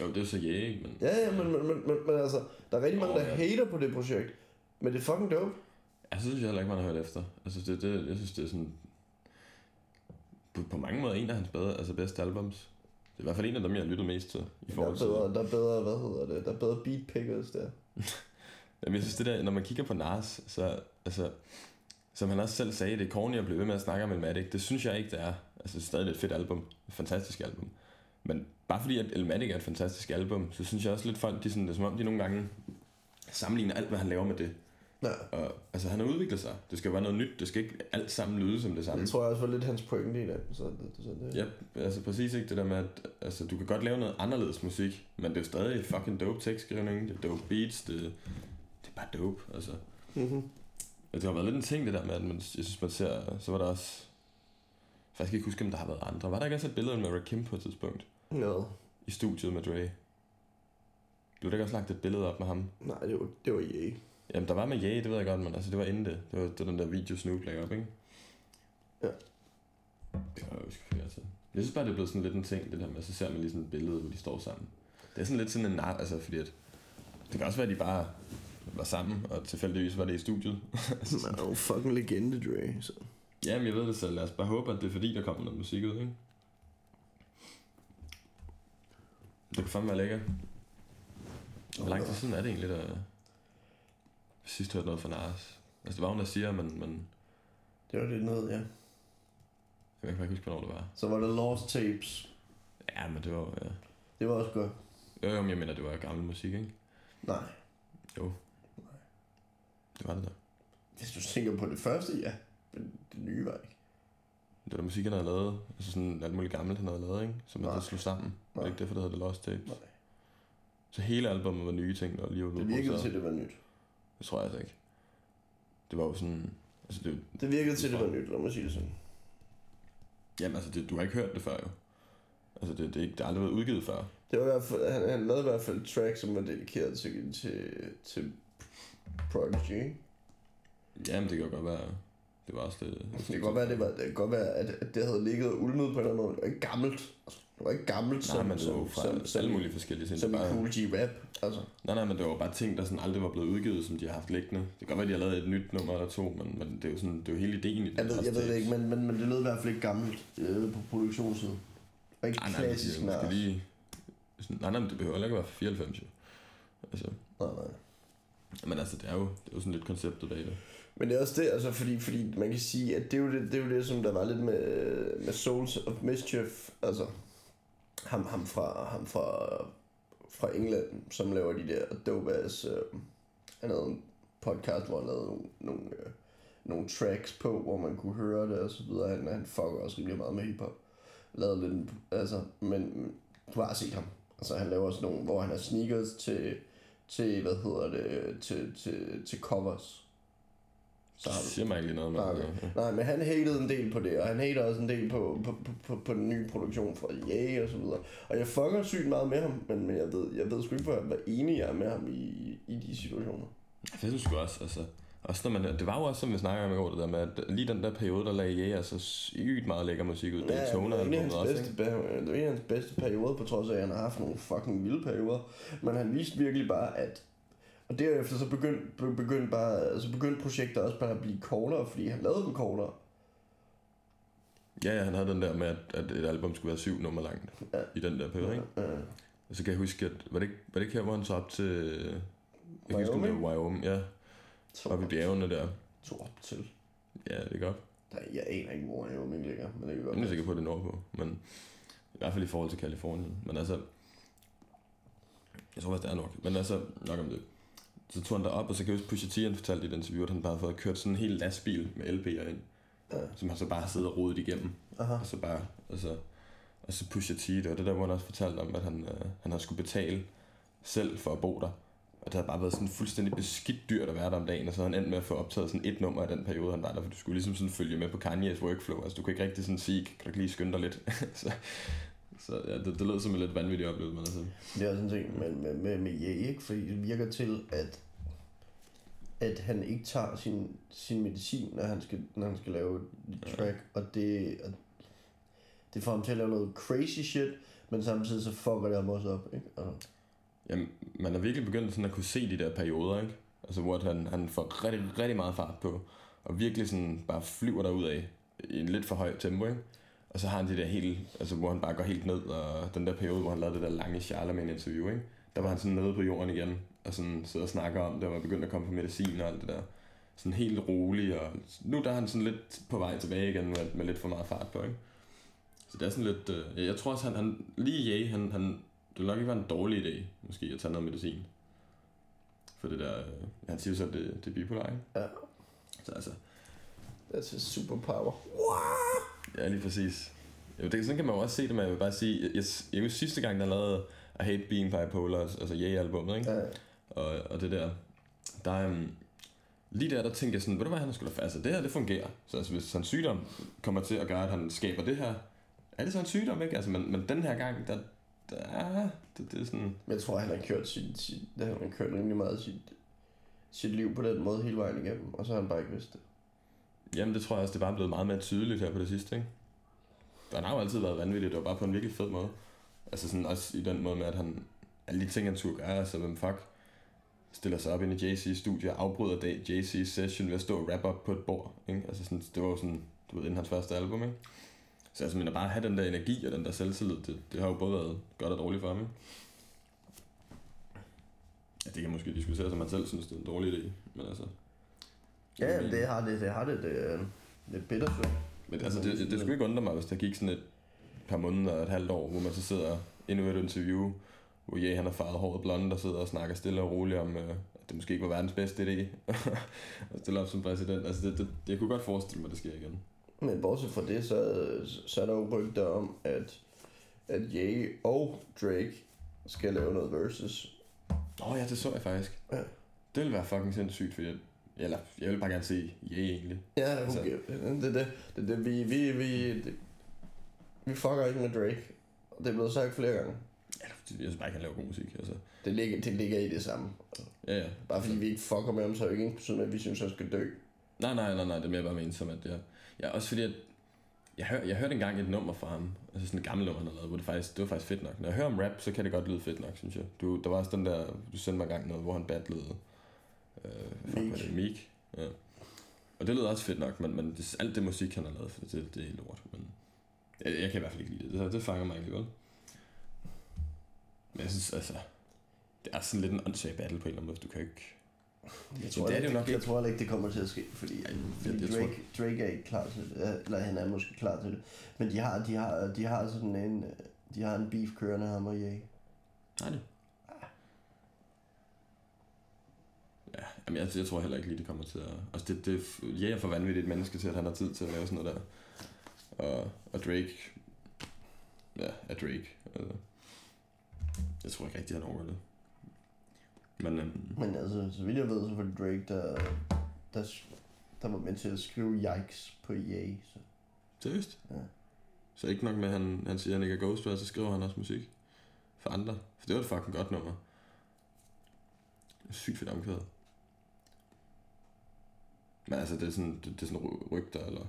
Jo, det er så ja, ikke? Men... Ja, ja, men, men, men, men, men altså, der er rigtig mange, Åh, der ja. hater på det projekt. Men det er fucking dope. Jeg synes jeg heller ikke, man har hørt efter. Altså, det, det, jeg synes, det er sådan... På, på mange måder en af hans bedre, altså bedste albums. Det er i hvert fald en af dem, jeg har lyttet mest til. I Der forhold er, til... bedre, der er bedre, hvad hedder det, der er bedre beat pickers der. Jamen, jeg synes det der, når man kigger på Nas, så, altså, som han også selv sagde, det er corny at blive ved med at snakke om Elmatic. Det synes jeg ikke, det er. Altså, det er stadig et fedt album. Et fantastisk album. Men bare fordi, at Elmatic er et fantastisk album, så synes jeg også lidt folk, de sådan, det er som om, de nogle gange sammenligner alt, hvad han laver med det. Ja, Og, altså, han har udviklet sig. Det skal være noget nyt. Det skal ikke alt sammen lyde som det samme. det tror jeg også var lidt hans pointe i det. Så, det, så det Ja, altså præcis ikke det der med, at altså, du kan godt lave noget anderledes musik, men det er jo stadig fucking dope tekstskrivning, det er dope beats, det, det er bare dope, altså. Mm-hmm. Det har været lidt en ting, det der med, at man, jeg synes, man ser, så var der også, jeg kan ikke huske, om der har været andre. Var der ikke også et billede med Rakim på et tidspunkt Noget. i studiet med Dre? Blev der ikke også lagt et billede op med ham? Nej, det var, det var EA. Jamen, der var med Ye, det ved jeg godt, men altså, det var inden det. Det var, det var den der video, Snoop lagde op, ikke? Ja. Det kan jeg huske flere til. Jeg synes bare, det er blevet sådan lidt en ting, det der med, så ser man lige sådan et billede, hvor de står sammen. Det er sådan lidt sådan en nar, altså fordi at, det kan også være, at de bare var sammen, og tilfældigvis var det i studiet. Man er jo fucking legende, Dre. Så. Jamen, jeg ved det selv. Lad os bare håbe, at det er fordi, der kommer noget musik ud, ikke? Det kan fandme være lækkert. Hvor lang tid siden er det egentlig, der sidst hørte noget fra Nars? Altså, det var hun, der siger, men, men Det var lidt noget, ja. jeg kan ikke huske, hvornår det var. Så var der Lost Tapes. Ja, men det var, ja. Det var også godt. Jo, jo, men jeg mener, det var gammel musik, ikke? Nej. Det var det der. Hvis du tænker på det første, ja. Men det nye var ikke. Det var der musik, han havde lavet. Altså sådan alt muligt gammelt, han havde lavet, ikke? Som han Nej. slog sammen. Var det Nej. ikke derfor, det hedder The Lost Tapes? Nej. Så hele albumet var nye ting, der lige var Det virkede til, at det var nyt. Det tror jeg altså ikke. Det var jo sådan... Altså, det, Det virkede til, at det var nyt, lad mig sige det sådan. jamen, altså, det, du har ikke hørt det før, jo. Altså, det, det, er ikke, det har aldrig været udgivet før. Det var i hvert fald, han, han lavede i hvert fald et track, som var dedikeret til, til, til Prodigy? Jamen, det kan jo godt være... Det var også lidt... Det kan godt være, det, var, det kan godt være at, at det havde ligget og ulmet på en eller anden måde. Det var ikke gammelt. Altså, Det var ikke gammelt Nej, som, men det var fra som, som, alle mulige forskellige ting. som Det bare- Cool G Rap. Altså, Nej, nej, men det var bare ting, der sådan aldrig var blevet udgivet, som de har haft liggende. Det kan godt være, de har lavet et nyt nummer eller to, men, men det er jo sådan, det er jo hele ideen i det. jeg ved, jeg ved det ikke, men, men, men det lød i hvert fald ikke gammelt øh, på produktionssiden. Og ikke Nej, nej, klassisk det er måske nær. lige... Nej, nej, men det behøver ikke at være fra 94, jo. Altså, Nej, nej. men altså, det er jo, det er jo sådan lidt konceptet bag det. Men det er også det, altså fordi, fordi man kan sige, at det er jo det, det, er jo det som der var lidt med, med Souls of Mischief, altså ham, ham, fra, ham fra, fra England, som laver de der dope ass, øh, han havde en podcast, hvor han lavede nogle, nogle, øh, nogle tracks på, hvor man kunne høre det og så videre. Han, han fucker også rimelig meget med hiphop. Lavede lidt, altså, men du har set ham. Altså han laver også nogle, hvor han har sneakers til, til hvad hedder det, til, til, til covers. Så Det har du, siger mig ikke noget med. Nej, okay. ja. Nej, men han hatede en del på det, og han hater også en del på, på, på, på, på den nye produktion fra EA og så videre. Og jeg fucker sygt meget med ham, men, men jeg, ved, jeg ved sgu ikke, hvor, hvor enig jeg er med ham i, i de situationer. Jeg synes sgu også, altså... Også når man, det var jo også, som vi snakker om i går, det der med, at lige den der periode, der lagde jeg altså sygt meget lækker musik ud. Ja, Daytona det er en af bedste, det er hans bedste perioder, på trods af, at han har haft nogle fucking vilde perioder. Men han viste virkelig bare, at... Og derefter så begyndte, be- begyndte, bare, så begyndte projekter også bare at blive kortere, fordi han lavede dem kortere. Ja, ja, han havde den der med, at, at et album skulle være syv nummer langt Ja. i den der periode, ikke? Ja. Og så kan jeg huske, at var det ikke, var det ikke her, hvor han så op til... Jeg kan huske, det Wyoming? var Wyoming, ja. Så Oppe i bjergene der. tog op til. Ja, det er godt. Nej, jeg aner ikke, hvor Wyoming ligger, men det kan godt Jeg er sikker på, at det er nordpå, men i hvert fald i forhold til Kalifornien. Men altså, jeg tror faktisk, det er nok. Men altså, nok om det. Så tog han derop, og så kan jeg huske, Pusha T, han fortalte i et interview, at han bare havde fået kørt sådan en hel lastbil med LP'er ind, Ja. som han så bare har siddet og rodet igennem. Aha. Og så bare, altså, og så Pusha T, det var det der, hvor han også fortalte om, at han, øh, han havde skulle betale selv for at bo der. Og det havde bare været sådan fuldstændig beskidt dyrt at være der om dagen, og så havde han endt med at få optaget sådan et nummer af den periode, han var der, for du skulle ligesom sådan følge med på Kanye's workflow. Altså, du kunne ikke rigtig sådan sige, kan du lige skynde dig lidt? så, så ja, det, det lød som en lidt vanvittig oplevelse, men altså. Det er også en ting med, med, med, med Ye, ikke? Fordi det virker til, at, at han ikke tager sin, sin medicin, når han skal, når han skal lave et track, og det, og det får ham til at lave noget crazy shit, men samtidig så fucker det ham også op, ikke? Og, Jamen, man er virkelig begyndt sådan at kunne se de der perioder, ikke? Altså, hvor han, han får rigtig, rigtig meget fart på, og virkelig sådan bare flyver derud af i en lidt for højt tempo, ikke? Og så har han det der helt, altså hvor han bare går helt ned, og den der periode, hvor han lavede det der lange Charlemagne interview, ikke? Der var han sådan nede på jorden igen, og sådan sidder og snakker om, der var begyndt at komme på medicin og alt det der. Sådan helt rolig, og nu der er han sådan lidt på vej tilbage igen med, med lidt for meget fart på, ikke? Så det er sådan lidt, øh, jeg tror også, han, han lige Jay, han, han, det nok ikke være en dårlig idé, måske, at tage noget medicin. For det der, øh, han siger jo selv, det, det er bipolar, ikke? Ja. Så altså, that's a superpower. Ja, lige præcis. Jo, det, sådan kan man jo også se det, men jeg vil bare sige, jeg, jeg, jeg sidste gang, der lavede I Hate Being Bipolar, altså Yay-albummet, ikke? Ja, Og, og det der, der um, lige der, der tænkte jeg sådan, ved du hvad, han skulle da altså det her, det fungerer. Så altså, hvis hans sygdom kommer til at gøre, at han skaber det her, er det så en sygdom, ikke? Altså, men, men den her gang, der, der det, det er sådan, men jeg tror, han har kørt sit, sit, det har han kørt rimelig meget sit, sit liv på den måde hele vejen igennem, og så har han bare ikke vidst det. Jamen, det tror jeg også, det er bare blevet meget mere tydeligt her på det sidste, ikke? Han har jo altid været vanvittig, det var bare på en virkelig fed måde. Altså sådan også i den måde med, at han, alle de ting, han turde gøre, altså hvem fuck stiller sig op ind i JC's studie og afbryder dag JC's session ved at stå og rap op på et bord, ikke? Altså sådan, det var jo sådan, du ved, inden hans første album, ikke? Så altså, men at bare have den der energi og den der selvtillid, det, det har jo både været godt og dårligt for ham, ikke? Ja, det kan måske diskuteres, om man selv synes, det er en dårlig idé, men altså... Ja, jamen, det har det, det har det, det, er- det er bittersødt. Men altså, det, det, det skulle ikke undre mig, hvis der gik sådan et par måneder, et halvt år, hvor man så sidder endnu et interview, hvor Jay han har farvet håret blonde, der sidder og snakker stille og roligt om, øh, at det måske ikke var verdens bedste idé at stille op som præsident. Altså, det, det, det, jeg kunne godt forestille mig, at det sker igen. Men bortset fra det, så, så er der jo rygter om, at, at Ye og Drake skal lave noget versus. Åh oh, ja, det så jeg faktisk. Ja. Det ville være fucking sindssygt, fordi eller jeg vil bare gerne se Jay egentlig. Ja, Altså- okay. det er det. det, det vi, vi, vi, det, vi fucker ikke med Drake. Det er blevet sagt flere gange. Eller, jeg synes bare ikke, han laver god musik. Altså. Det ligger, det ligger i det samme. Ja, ja. Bare fordi vi ikke fucker med ham, så er det ikke betydning, at vi synes, han skal dø. Nej, nej, nej, nej, det er mere bare ment som, at jeg... Ja, også fordi, at jeg, hør, jeg hørte engang et nummer fra ham, altså sådan et gammelt nummer, han havde lavet, hvor det faktisk, det var faktisk fedt nok. Når jeg hører om rap, så kan det godt lyde fedt nok, synes jeg. Du, der var også den der, du sendte mig engang noget, hvor han battlede øh, Meek. det, Meek. Ja. Og det lød også fedt nok, men, men det, alt det musik, han har lavet, for det, det er lort. Men jeg, jeg kan i hvert fald ikke lide det. Det, det fanger mig ikke vel. Men jeg synes, altså, det er sådan lidt en åndssvag battle på en eller anden måde. Du kan ikke... Jeg tror, det er det jo nok jeg tror heller ikke, det kommer til at ske, fordi, Ej, fordi jeg- jeg tror- Drake, Drake er ikke klar til det. Eller han er måske klar til det. Men de har, de har, de har sådan en, øh, de har en beef kørende ham og Ye. Nej, det. Ja, jamen jeg, jeg tror heller ikke lige, det kommer til at... Altså det, det ja, er for vanvittigt et menneske til, at han har tid til at lave sådan noget der. Og, og Drake... Ja, er Drake. Altså, jeg tror ikke rigtig, han overgår det. Men øhm, Men altså, så vidt jeg ved, så var det Drake, der, der, der var med til at skrive yikes på Ye. Så. seriøst? Ja. Så ikke nok med, at han, han siger, at han ikke er ghostwriter, så skriver han også musik for andre. For det var et fucking godt nummer. Sygt fedt omkvædet. Men altså, det er sådan, det, det er sådan ry- rygter, eller...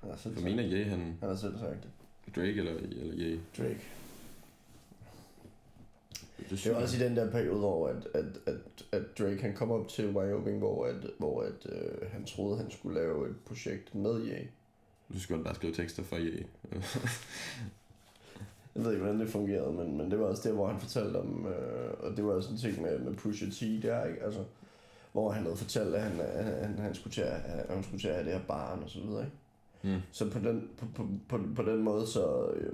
Han har selv sagt mener. Ye, han... Han har selv sagt det. Drake eller, eller Ye. Drake. Det, Det var også i den der periode, hvor at, at, at, at Drake han kom op til Wyoming, hvor, at, hvor at, øh, han troede, han skulle lave et projekt med Ye. Nu skulle han bare skrive tekster for Ye. Jeg ved ikke, hvordan det fungerede, men, men det var også der, hvor han fortalte om, øh, og det var også en ting med, med Pusha T der, ikke? Altså, hvor han havde fortalt, at han, at han, han, skulle til at, at han skulle til at have det her barn og så videre, ikke? mm. Så på den, på, på, på, på den måde, så, øh,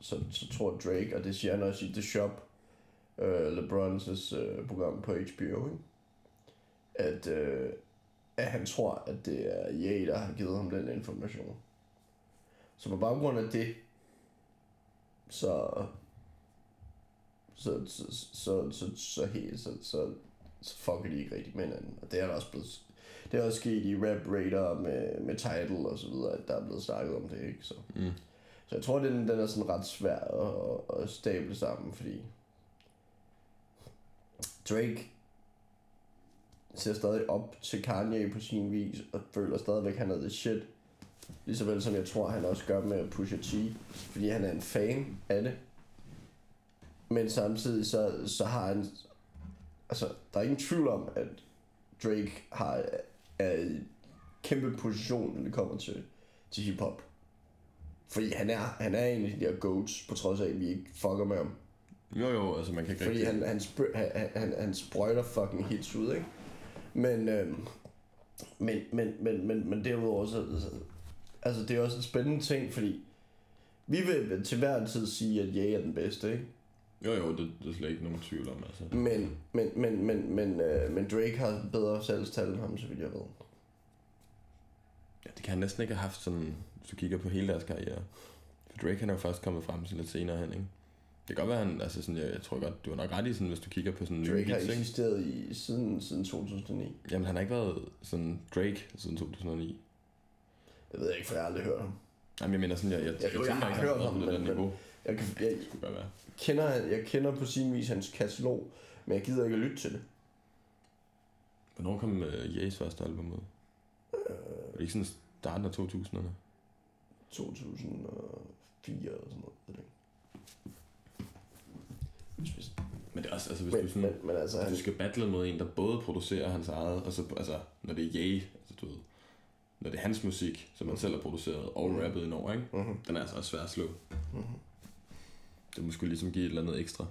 så, så tror Drake, og det siger han også i The Shop, øh, LeBrons øh, program på HBO, ikke? At, øh, at han tror, at det er Ye, der har givet ham den information. Så på baggrund af det, så så så så så så, helt, så, så, så fucker de ikke rigtig med hinanden. Og det er der også blevet det er også sket i Rap Radar med, med Tidal og så videre, at der er blevet snakket om det, ikke? Så, Mm. så jeg tror, den, den er sådan ret svær at, at stable sammen, fordi Drake ser stadig op til Kanye på sin vis, og føler stadigvæk, at han er the shit. Ligeså vel som jeg tror, han også gør med Pusha T, fordi han er en fan af det. Men samtidig så, så har han... Altså, der er ingen tvivl om, at Drake har er i kæmpe position, når det kommer til, til hiphop. Fordi han er, han er en af de der goats, på trods af, at vi ikke fucker med ham. Jo, jo, altså man kan ikke Fordi rigtig... han, han, spr- han, han, han sprøjter fucking hits ud, ikke? Men, øhm, men, men, men, men, men derudover så, så, altså det er også en spændende ting, fordi vi vil til hver en tid sige, at Ye er den bedste, ikke? Jo, jo, det, det er slet ikke nogen tvivl om, altså. Men, men, men, men, men, øh, men Drake har bedre salgstal end ham, så vidt jeg ved. Ja, det kan han næsten ikke have haft sådan, hvis du kigger på hele deres karriere. For Drake han er jo først kommet frem sådan lidt senere hen, ikke? Det kan godt være, han, altså sådan, jeg, jeg tror godt, du har nok ret i sådan, hvis du kigger på sådan nye Drake har hits, ikke? eksisteret i, siden, siden 2009. Jamen, han har ikke været sådan Drake siden 2009. Jeg ved ikke, for jeg har aldrig hørt ham. Jamen, jeg mener sådan, jeg, jeg, Jeg- jeg tænker har ikke, han hørt været ham, på det der men- men- niveau. Jeg, kan, jeg, Det kunne godt være. kender, jeg kender på sin vis hans katalog, men jeg gider ikke at lytte til det. Hvornår kom uh, Ye's første album ud? Øh, Var det ikke sådan starten af 2000'erne? 2004 eller sådan noget. ved jeg ikke. Men det er også, altså hvis Men, du sådan... men, men altså, Hvis han, du skal battle mod en, der både producerer hans eget, og så, altså, når det er Ye, altså du ved, når det er hans musik, som han selv har produceret og Mhm. rappet ind over, ikke? mm-hmm, Den er altså også svær at slå. mm-hmm. Det må skulle ligesom give et eller andet ekstra.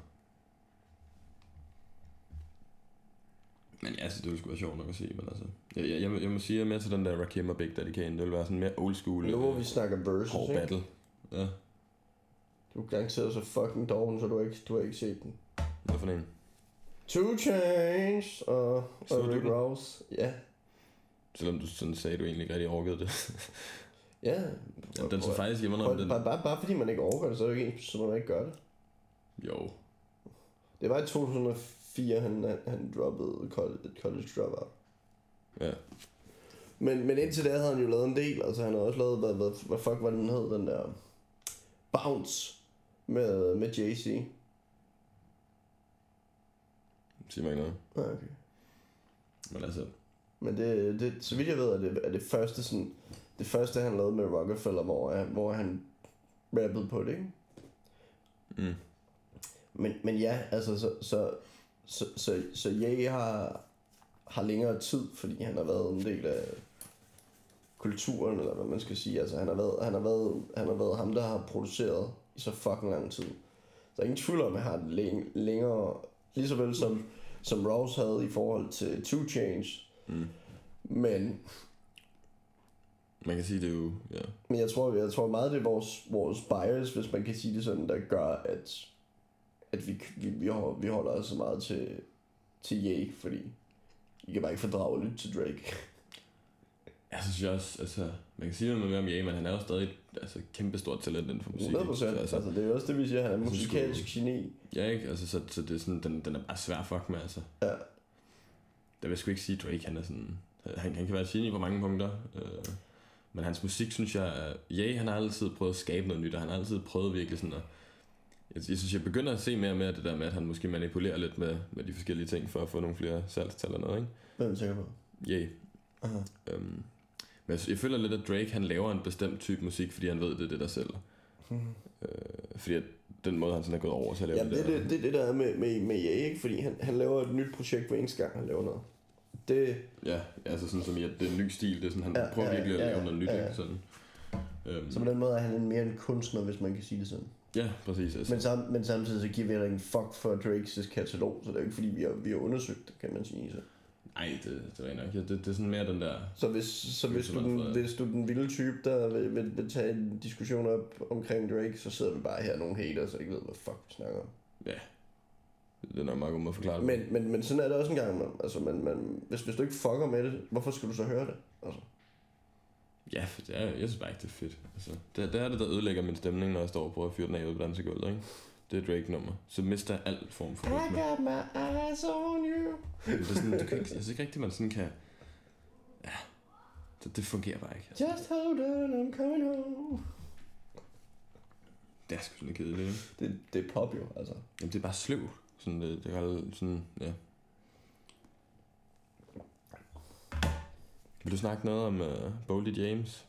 Men ja, altså, det ville sgu være sjovt nok at se, men altså... Jeg, jeg, jeg, jeg må sige, at jeg er mere til den der Rakim og Big Daddy Kane. Det vil være sådan mere old school, Nu hvor øh, vi snakker versus, hård ikke? battle. Ja, Du er garanteret så fucking doven, så du har ikke, du har ikke set den. hvad for en? Two Chainz og, og Rick? Ross. Ja. Selvom du sådan sagde, at du egentlig ikke rigtig orkede det. Ja. ja, den så faktisk hjemme Prøv, den. bare, bare, bare fordi man ikke overgår det, så er det ikke ens, så man ikke gør det. Jo. Det var i 2004, han, han, han droppede college, college dropout. Ja. Men, men indtil da havde han jo lavet en del. Altså han har også lavet, hvad, hvad, hvad fuck var den hed, den der Bounce med, med Jay-Z. Siger mig ikke noget. Okay. Men altså, Men det, det, så vidt jeg ved, er det, er det første sådan, det første han lavede med Rockefeller, hvor, han- hvor han rappede på det, ikke? Mm. Men, men ja, altså, så, så, så, så, så Ye har, har længere tid, fordi han har været en del af kulturen, eller hvad man skal sige. Altså, han har været, han har været, han har været ham, der har produceret i så fucking lang tid. Der er ingen tvivl om, at han har læng- længere, lige så vel som, som Ross havde i forhold til Two Change. Mm. Men, Man kan sige, det er jo... Ja. men jeg tror, jeg tror meget, det er vores, vores bias, hvis man kan sige det sådan, der gør, at, at vi, vi, vi, holder, os så meget til, til Ye, fordi vi kan bare ikke fordrage at lytte til Drake. Jeg synes jeg også, altså... Man kan sige noget mere om Ye, men han er jo stadig et altså, kæmpe stort talent inden for musik. 100 ikke? procent. Så, Altså, altså, det er jo også det, vi siger, han er musikalsk geni. ja, ikke? Altså, så, så det er sådan, den, den er bare svær fuck med, altså. Ja. Der vil jeg sgu ikke sige, Drake, han er sådan... Han, han kan være et geni på mange punkter. Øh, men hans musik, synes jeg... er- Ja, han har altid prøvet at skabe noget nyt, og han har altid prøvet virkelig sådan at... Jeg, jeg synes, jeg begynder at se mere og mere det der med, at han måske manipulerer lidt med, med de forskellige ting, for at få nogle flere salgstal og noget, ikke? Hvem tænker på? Ja. Aha. Øhm, men jeg, jeg føler lidt, at Drake, han laver en bestemt type musik, fordi han ved, det er det, der sælger. Mhm. Øh, fordi at den måde, han sådan er gået over til at lave Jamen, det, er det, det, er det der er med, med, med Ye, ikke? Fordi han, han laver et nyt projekt hver eneste gang, han laver noget. Det, Ja, altså sådan som i, at det er en ny stil. Det er sådan, han Ja, ja, prøver ja, virkelig at ja, lave noget nyt. ja, ja. Sådan. Øhm, så på den måde er han en mere en kunstner, hvis man kan sige det sådan. ja, præcis. Altså. Men, sam, men samtidig så giver vi en fuck for Drakes katalog, så det er jo ikke fordi, vi har, vi har undersøgt det, kan man sige. Så, Nej, det, det er nok. Ja, det, det er sådan mere den der... så, hvis, så hvis, du den, hvis du er den vilde type, der vil, vil, vil tage en diskussion op omkring Drake, så sidder vi bare her nogle haters, og ikke ved, hvad fuck vi snakker om. Det er nok meget god måde at forklare det. Men, men, men sådan er det også en gang, man, altså, man, man, hvis, hvis du ikke fucker med det, hvorfor skal du så høre det? Altså, Ja, for det er, jeg synes bare ikke, det er fedt. Altså, det, det er det, der ødelægger min stemning, når jeg står og prøver at fyre den af ude på dansegulvet, ikke? Det er Drake-nummer. Så mister jeg al form for I rytme. got my eyes on you. Det er sådan, du kan ikke, jeg synes ikke rigtigt, man sådan kan... Ja, det, det fungerer bare ikke. Altså. Just hold on, I'm coming home. Det er sgu sådan kedeligt, ikke? Det, det er pop jo, altså. Jamen, det er bare sløv. Sådan, det, det er sådan, ja. Vil du snakke noget om uh, Boldy James?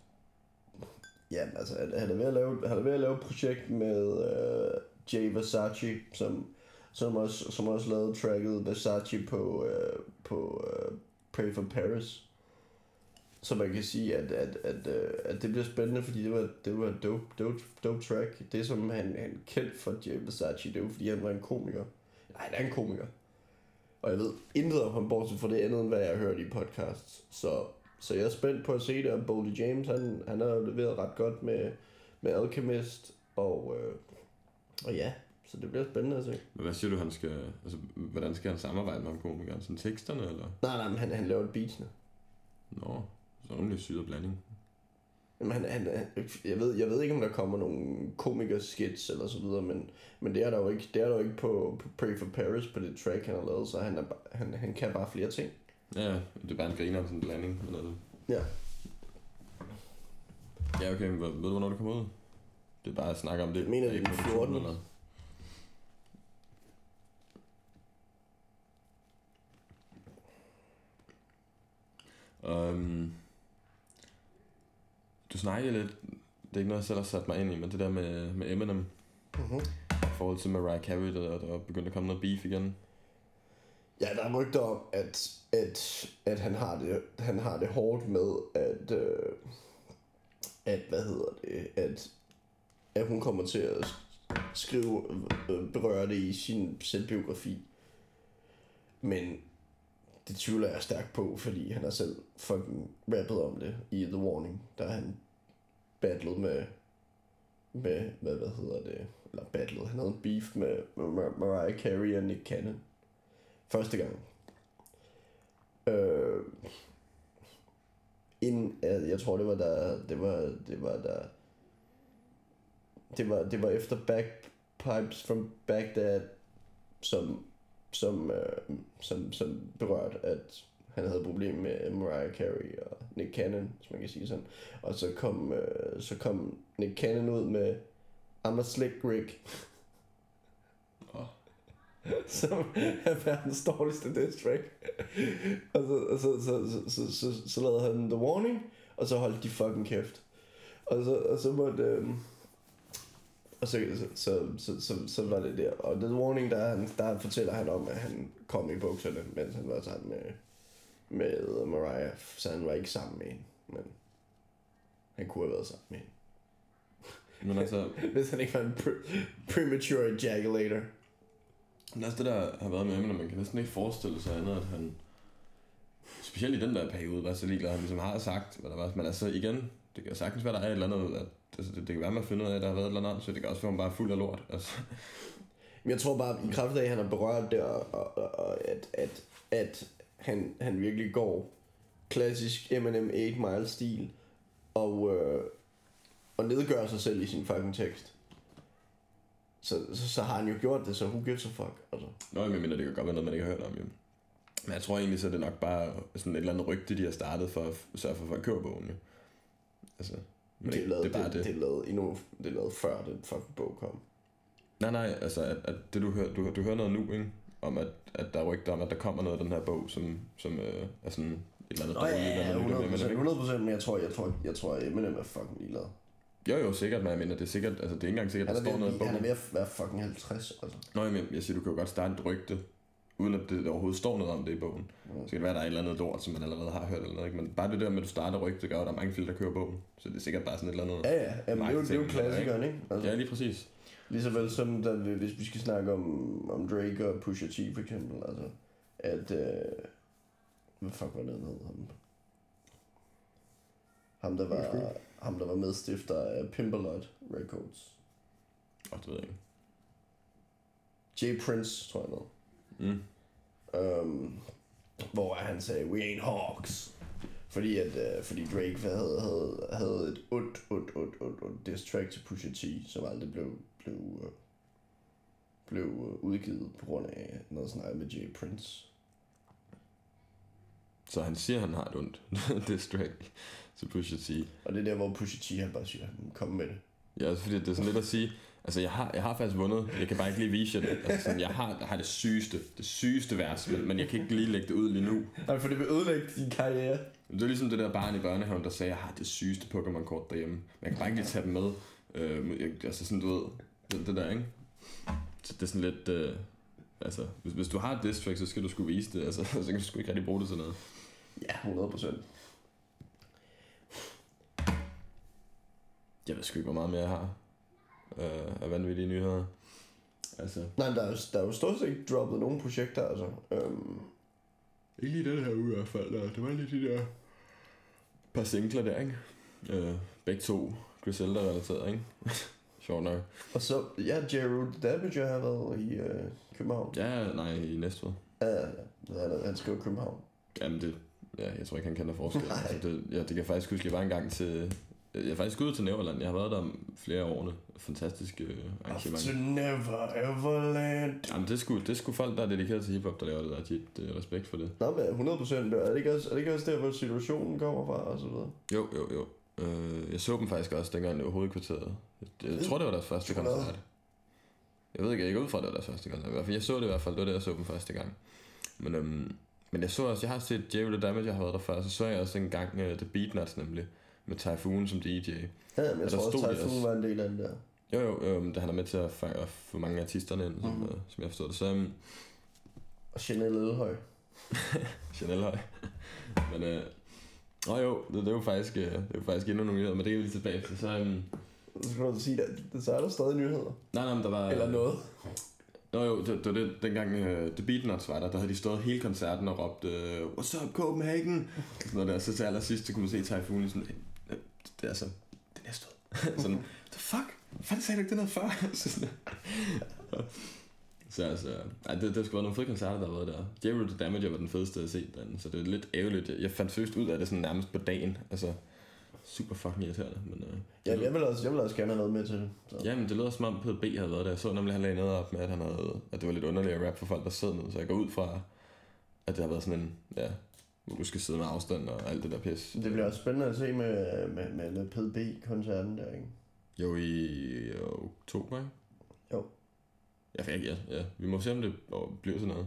Ja, altså, han er ved at lave, han er ved at lave et projekt med uh, Jay Versace, som, som, også, som også lavede tracket Versace på, uh, på uh, Pray for Paris. Så man kan sige, at, at, at, at det bliver spændende, fordi det var, det var en dope, dope, dope track. Det, som han, han er kendt for Jay Versace, det var, fordi han var en komiker. Han er en komiker. Og jeg ved intet om ham, bortset fra det andet, end hvad jeg har hørt i podcasts. Så, så jeg er spændt på at se det, og Boldy James, han, han har leveret ret godt med, med Alchemist, og, øh, og ja, så det bliver spændende at se. Men hvad siger du, han skal... Altså, hvordan skal han samarbejde med ham komikeren? Sådan teksterne, eller? Nej, nej, men han, han laver beatsene. Nå, så syd og blanding. Jamen, han, han, jeg, ved, jeg ved ikke, om der kommer nogle komikerskits eller så videre, men, men det er der jo ikke, det er der jo ikke på, på Pray for Paris på det track, han har lavet, så han, er, han, han kan bare flere ting. Ja, det er bare en griner, sådan en blanding. med noget. Ja. Ja, okay, men ved du, hvornår det kommer ud? Det er bare at snakke om det. Jeg mener, det er Ikke den produktion 14.. eller- Um, du snakkede lidt, det er ikke noget, jeg selv har sat mig ind i, men det der med, med Eminem, Mm-hmm. i forhold til Mariah Carey, der, der er begyndt at komme noget beef igen. Ja, der er rygter om, at, at, at han, har det, han har det hårdt med, at, øh, at hvad hedder det, at, at hun kommer til at skrive, øh, berøre det i sin selvbiografi. Men det tvivler jeg stærkt på, fordi han har selv fucking rappet om det i The Warning, der han battled med, med hvad, hvad hedder det, eller battled, han havde en beef med, med Mar- Mariah Carey og Nick Cannon. Første gang. Øh, inden, jeg, tror det var der, det var, det var der, det var, det var efter Backpipes from Baghdad, som, som, øh, som, som berørte, at han havde problemer med Mariah Carey og Nick Cannon, hvis man kan sige sådan. Og så kom, øh, så kom Nick Cannon ud med I'm a slick Rick. Oh. som er verdens dårligste diss track. og så, så, så, så, så, så, så, så lavede han The Warning, og så holdt de fucking kæft. Og så, og så måtte... Øhm, og så, så, så, så, så, var det der. Og The Warning, der, han- der fortæller han om, at han kom i bukserne, mens han var sammen med, med Mariah. Så han var ikke sammen med hende, men han kunne have været sammen med hende. Men altså, Hvis han ikke var en pre- premature ejaculator. men altså det der har været med Eminem, man kan næsten ikke forestille sig andet, at han, specielt i den der periode, var så ligeglad, han ligesom har sagt, hvad der var. Men altså igen, det kan sagtens være, der er et eller andet, at, altså, det, det kan være, man finder ud af, at der har været et eller andet, så det kan også være, at man bare er fuld af lort. Altså, Men jeg tror bare, i kraft af, at han har berørt det, og, og, og, at, at, at han, han virkelig går klassisk Eminem 8 Mile stil, og, øh, og nedgør sig selv i sin fucking tekst. Så, så, så har han jo gjort det, så who gives a fuck, altså. Nå, jeg mener, det kan godt være noget, man ikke har hørt om, jo. Men jeg tror egentlig, så er det nok bare sådan et eller andet rygte, de har startet for at sørge for, at folk køber bogen, jo. Altså, men det, er lavet, det er bare det, det. det, er lavet endnu, det er lavet før den fucking bog kom. Nej, nej, altså, at, at det du hører, du, du hører noget nu, ikke? Om at, at der er rygter om, at der kommer noget af den her bog, som, som øh, er sådan et eller andet Nå ja, eller ja, om 100%, Eminem, ikke? 100%, men jeg tror, jeg tror, jeg tror, at Eminem er fucking ligeglad. Jo, jo, sikkert, men jeg mener, det er sikkert, altså det er ikke engang sikkert, der er, står noget i blive- han er bogen. ved at være fucking 50, altså. Nå, jamen, jeg siger, du kan jo godt starte et rygte, uden at det overhovedet står noget om det i bogen. Ja. Så kan det være, at der er et eller andet lort, som man allerede har hørt eller noget, ikke? Men bare det der med, at du starter rygte, gør, at der er mange film, der kører bogen. Så det er sikkert bare sådan et eller andet. Ja, ja, Jamen, det, er jo, det er jo klassikeren, ikke? Altså, Ja, lige præcis. Lige vel som, da, vi- hvis vi skal snakke om, om Drake og Pusha T for eksempel, altså, at, øh, hvad fuck var det, han hed? Ham, ham der var, ham, der var medstifter af Pimperlot Records. Åh, det ved jeg ikke. Jay Prince, tror jeg noget. Mm. Um, hvor han sagde, we ain't hawks. Fordi, at, uh, fordi Drake havde, havde, havde et ondt, ondt, ondt, ondt, ondt diss track til Pusha T, som aldrig blev, blev, uh, blev uh, udgivet på grund af noget snak med Jay Prince. Så han siger, han har et ondt distract til Pusha T. Og det er der, hvor Pusha T han bare siger, kom med det. Ja, altså fordi det er sådan lidt at sige, altså jeg har, jeg har faktisk vundet, jeg kan bare ikke lige vise jer det. Altså sådan, jeg, har, jeg har det sygeste, det sygeste vers, men, men jeg kan ikke lige lægge det ud lige nu. Nej, for det vil ødelægge din karriere. Det er ligesom det der barn i børnehaven, der sagde, jeg har det sygeste Pokémon-kort derhjemme. Men jeg kan bare ikke lige tage dem med. Øh, jeg, altså sådan, du ved, det, det der, ikke? Så det er sådan lidt, øh, altså, hvis, hvis du har et diss track, så skal du sgu vise det. Altså, så kan du sgu ikke rigtig bruge det til noget. Ja, 100 procent. Jeg ved sgu ikke, hvor meget mere jeg har øh, af vanvittige nyheder. Altså, Nej, men der er, jo, der er jo stort set ikke droppet nogen projekter, altså. Øhm, Ikke lige den her uge i hvert fald. Der. Det var lige de der par singler der, ikke? Øh, begge to Griselda-relateret, ikke? Sjovt nok. og så, ja, Jeru Damager har været i øh, København. Ja, nej, i Næstved. Ja, ja, ja. Han, han skriver København. Jamen det, ja, jeg tror ikke, han kender forskel. Nej. altså, det, ja, det kan jeg faktisk huske, jeg var engang til... Jeg er faktisk ude til Neverland. Jeg har været der flere årene. Fantastisk øh, arrangement. To never ever land. Jamen, det sgu, det sgu folk, der er dedikeret til hiphop, der laver det der. De, det er respekt for det. Nå, men 100 procent. Er det ikke også, er det ikke også der, hvor situationen kommer fra, og så videre? Jo, jo, jo. Øh, jeg så dem faktisk også, dengang det var hovedkvarteret. Jeg, jeg tror, det var deres første koncert. Jeg ved ikke, jeg går ud fra, det var deres første koncert. I hvert fald, jeg så det i hvert fald, det var der, jeg så dem første gang. Men, øhm, men jeg så også, jeg har set Jerry the Damage, jeg har været der før, så så jeg også en gang uh, The Beatnuts nemlig, med Typhoon som DJ. Ja, men jeg tror også, Typhoon også. var en del af den der. Jo, jo, jo men han er med til at, fange, at få mange af artisterne ind, som, Mhm. øh, som jeg forstår det. Så um, Og Chanel Elhøj. Chanel høj. men øh, Nå jo, det, det, er jo faktisk, øh, det er jo faktisk endnu nogle nyheder, men det er jo lige tilbage til. Så, um, Så skal du sige, at så er der stadig nyheder. nej, nej, men der var... Eller noget. Nå jo, det, det var det, dengang uh, The Beatnuts var der, der havde de stået hele koncerten og råbt, uh, What's up Copenhagen? Sådan der. Så til allersidst, så kunne man se Typhoon i sådan, "Øh, det er altså, det er næste sådan, the fuck? Hvad fanden sagde du ikke det noget før? så, sådan, så altså, ej, det, det skulle være nogle fede koncerter, der har været der. Jerry the Damager var den fedeste at se den, så det er lidt ærgerligt. Jeg fandt først ud af det sådan nærmest på dagen. Altså, super fucking irriterende. Men, uh, Ja, jeg vil, også, jeg vil også gerne have været med til det. Så. Jamen, det lyder som om PDB havde været der. Jeg så nemlig, han lagde noget op med, at, han havde, at det var lidt underligt at rap for folk, der sidder ned. Så jeg går ud fra, at det har været sådan en, ja, hvor du skal sidde med afstand og alt det der pis. Det bliver også spændende at se med, med, med, med PDB-koncerten der, ikke? Jo, i oktober, ikke? Jo. Ja, ja, ja. Vi må se, om det bliver sådan noget.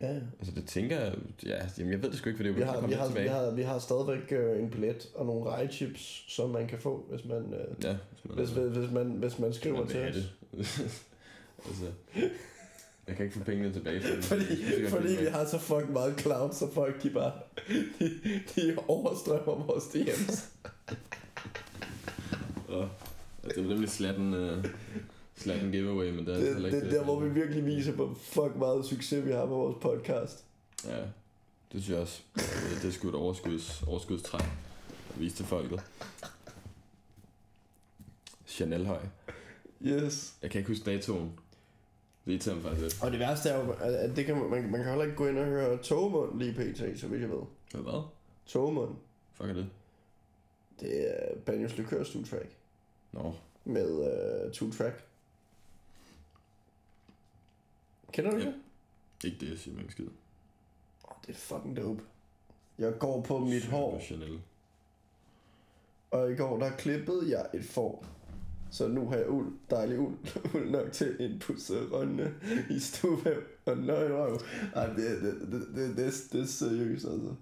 Ja. Altså, det tænker jeg... Ja, jamen, jeg ved det sgu ikke, for det er Vi har, vi, har, tilbage. vi, har, vi har stadigvæk øh, en billet og nogle rejechips, som man kan få, hvis man, øh, Ja, hvis man, hvis, hvis, hvis, man, hvis man skriver man til os. det. altså, jeg kan ikke få pengene tilbage. For Fordi, fordi vi har så fucking meget cloud, så folk de bare de, de overstrømmer vores DM's. Og, altså, det er nemlig slatten, uh, slatten giveaway, men det er Det, det, er der, hvor vi virkelig viser, hvor fuck meget succes vi har med vores podcast. Ja, det synes jeg også. Det, det er sgu et overskuds, overskudstræk at vise til folket. Chanel høj. Yes. Jeg kan ikke huske datoen. Det irriterer mig faktisk lidt. Og det værste er jo, at det kan, man, man kan heller ikke gå ind og høre Togmund lige pt, så vidt jeg ved. Hvad? Hvad? Togmund, Fuck er det? det er Banjos Likørs track Nå, med uh, two track. Kender du Ja. det? ikke det, jeg siger mig skid. Oh, det er fucking dope. Jeg går på mit hår, Chanel. og i går der klippede jeg et får. Så nu har jeg uld, dejlig uld, uld nok til en pusse rønne i stuevæv og nøjrøv. Ej, det, det, det, det, det, det er seriøst, altså.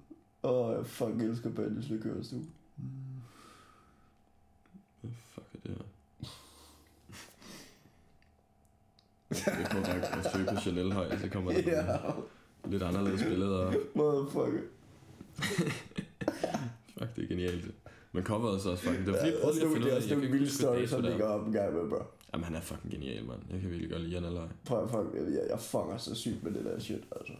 Åh, oh, jeg fucking elsker Banjos Likørs stue. Hvad fuck er det her? Jeg prøver bare at søge på Chanel høj, så kommer der yeah. lidt anderledes billeder. motherfucker. Fuck, det er genialt. Men coveret så også fucking... Det var fordi, Ja, også ud af, det er også ikke vilde dato som ligger op en gang med, bro. Jamen, han er fucking genial, mand. Jeg kan virkelig godt lide Janelle Høj. Prøv at fuck, jeg, jeg fanger så sygt med det der shit, altså.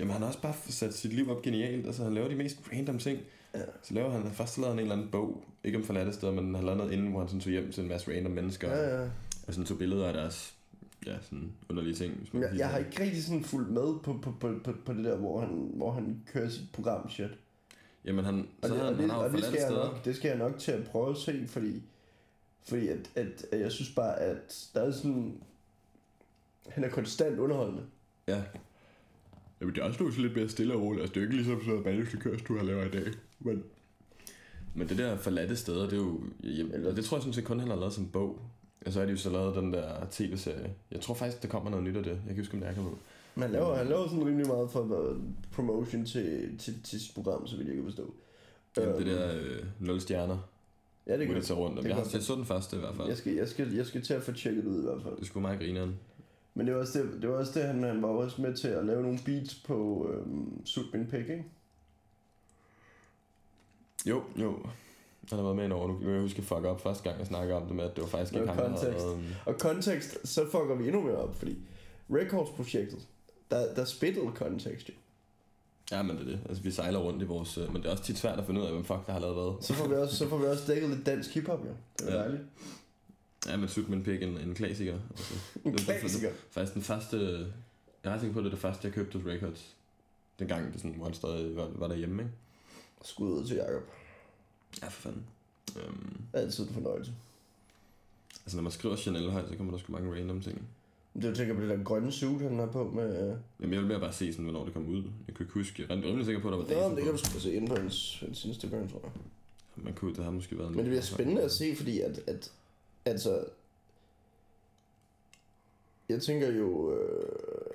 Jamen, han har også bare sat sit liv op genialt. Altså, han laver de mest random ting. Ja. Så laver han, først lavede han en eller anden bog, ikke om forladte steder, men han lavede noget inden, hvor han sådan tog hjem til en masse random mennesker, Ja, ja. og sådan tog billeder af deres, ja, sådan underlige ting. hvis man jeg, jeg har det. ikke rigtig sådan fulgt med på, på, på, på, på det der, hvor han, hvor han kører sit program shit. Jamen, han, så det, havde og han, han og det, skal jeg steder. nok, det skal jeg nok til at prøve at se, fordi, fordi at, at, at jeg synes bare, at der er sådan... Han er konstant underholdende. Ja. Jamen, det er også lidt mere stille og roligt. Altså, det er jo ikke ligesom sådan noget bandisk du har lavet i dag. Men, men det der forladte steder, det er jo... Jamen, Eller- det tror jeg sådan set kun, han har lavet som bog. Og så har de jo så lavet den der tv-serie. Jeg tror faktisk, der kommer noget nyt af det. Jeg kan huske, om det er kommet. Men han laver, han laver sådan rimelig meget for promotion til, til, til sit program, så vidt jeg kan forstå. Jamen, det Øhm, der øh, 0 stjerner, Ja, det kan det tager rundt. det Jeg, har, jeg så den første i hvert fald. jeg skal, jeg, skal, jeg skal til at få tjekket ud i hvert fald. Det skulle meget grineren. Men det var også det, det, var også det han, han var også med til at lave nogle beats på øhm, Sut Min Pik, ikke? Jo, jo. Han har været med ind over. Nu kan jeg huske fuck op første gang, jeg snakkede om det med, at det var faktisk ikke ham, der havde øhm, Og kontekst, så fucker vi endnu mere op, fordi Records-projektet, der, der spittede kontekst jo. Ja, men det er det. Altså, vi sejler rundt i vores... øh, Men det er også tit svært at finde ud af, hvem fuck der har lavet hvad. Så får vi også, så får vi også dækket lidt dansk hiphop, jo. Det er Ja. dejligt. Ja, men Sut min pik en, en klassiker. Altså, En det er klassiker. faktisk den første... Jeg er sikker på, det er det første, jeg købte hos Records. Dengang, det sådan, hvor han stadig var, var derhjemme, ikke? Skud ud til Jacob. Ja, for fanden. Øhm, Altid en fornøjelse. altså, når man skriver Chanel højt, så kommer der sgu mange random ting. Det er tænker på det der grønne suit, han har på med... Øh... Jamen, jeg vil mere bare se, sådan, hvornår det kom ud. Jeg kunne ikke huske. Jeg er rimelig sikker på, at der var dato men det kan du sgu se inde på hans, hans Instagram, tror jeg. Man kunne, det har måske været... Men det bliver spændende at se, fordi at, at altså, jeg tænker jo, øh,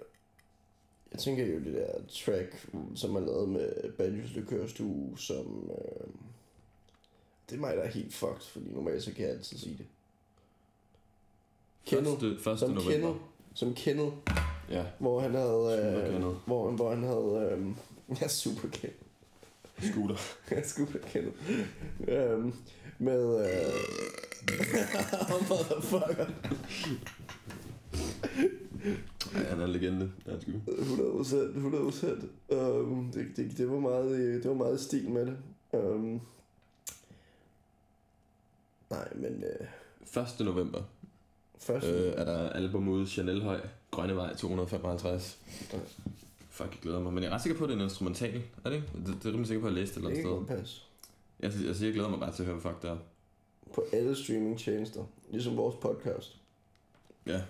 jeg tænker jo det der track, som er lavet med Banjos Likørstue, som, øh, det er mig, der er helt fucked, fordi normalt så kan jeg altid sige det. Kennel, Første, første som november. Kennel, som Kennel, Ja, hvor han havde, øh, hvor, hvor han havde, øh, ja, super Kennel. scooter. Skulle have kendt. Øhm, med... Øh... Motherfucker. Ja, han er en legende. Ja, sgu. 100 procent, 100 procent. Øhm, det, det, det, var meget, det var meget stil med det. Øhm, nej, men øh, 1. november først... øh, er der album ude, Chanel Høj, Grønne Vej 255. Fuck, jeg glæder mig. Men jeg er ret sikker på, at det er en instrumental. Er det ikke? Det, det er rimelig sikker på, at jeg læste det det eller kan andet sted. passe. Jeg, siger- jeg, siger, jeg glæder mig bare til at høre, hvad fuck der er. På alle streamingtjenester. Ligesom vores podcast. Ja,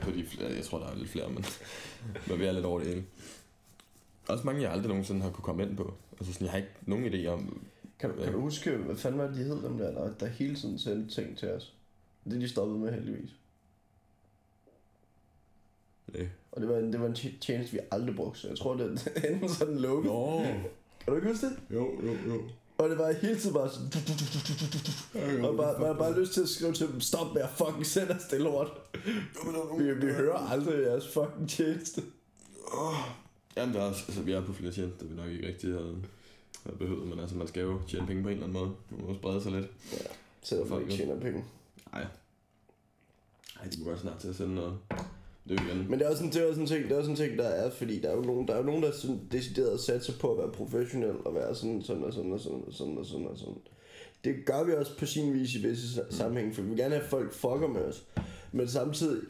på de flere, jeg tror, der er lidt flere, men, men vi er lidt over det hele. Også mange, jeg aldrig nogensinde har kunne komme ind på. Altså sådan, jeg har ikke nogen idé om... Kan du, kan du huske, hvad fanden var det, de hed dem der, der, der hele tiden sendte ting til os? Det er de stoppet med heldigvis. Nej. Og det var, en, det var en tj- tjeneste, vi aldrig brugte, så jeg tror, det enten sådan lukket. Nå. Kan du ikke huske det? Jo, jo, jo. Og det var hele tiden bare sådan... Og bare, man har bare lyst til at skrive til dem, stop med at fucking sende os det lort. Vi, vi hører aldrig jeres fucking tjeneste. Jamen, der er altså, vi er på flere tjenester, vi nok ikke rigtig havde, havde behøvet, men altså, man skal jo tjene penge på en eller anden måde. Man må sprede sig lidt. Selvom man Folk ikke tjener penge. Nej. Ej, de må godt snart til at sende noget. Det er igen. Men det er også en, det er også en ting, det er også en ting, der er, fordi der er jo nogen, der er jo nogen, der sådan decideret satser på at være professionel og være sådan, sådan og sådan og sådan og sådan og sådan og sådan. Det gør vi også på sin vis i visse sa- sammenhæng, for vi vil gerne have, at folk fucker med os. Men samtidig,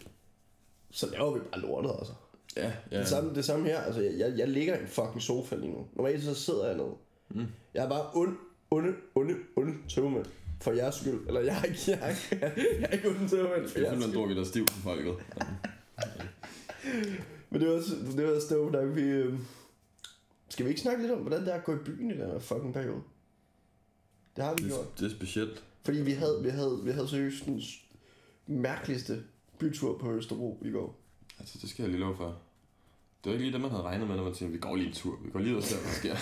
så laver vi bare lortet, altså. Ja, Ja. ja. Det, samme, det samme her, altså jeg, jeg, jeg ligger i en fucking sofa lige nu. Normalt så sidder jeg ned. Mm. Jeg er bare ond, onde, onde, onde tøvmænd. For jeres skyld. Eller jeg er ikke, jeg er, ikke- jeg er ikke onde tøvmænd for Det er jeres simpelthen drukket dig stiv folket. Men det var også, det var dope nok, vi... Øh... Skal vi ikke snakke lidt om, hvordan det er at gå i byen i den her fucking periode? Det har vi Det, gjort. det er specielt. Fordi vi havde, vi havde, vi havde seriøst den mærkeligste bytur på Østerbro i går. Altså, det skal jeg lige love for. Det var ikke lige det, man havde regnet med, når man siger, vi går lige en tur. Vi går lige ud og ser, hvad der sker.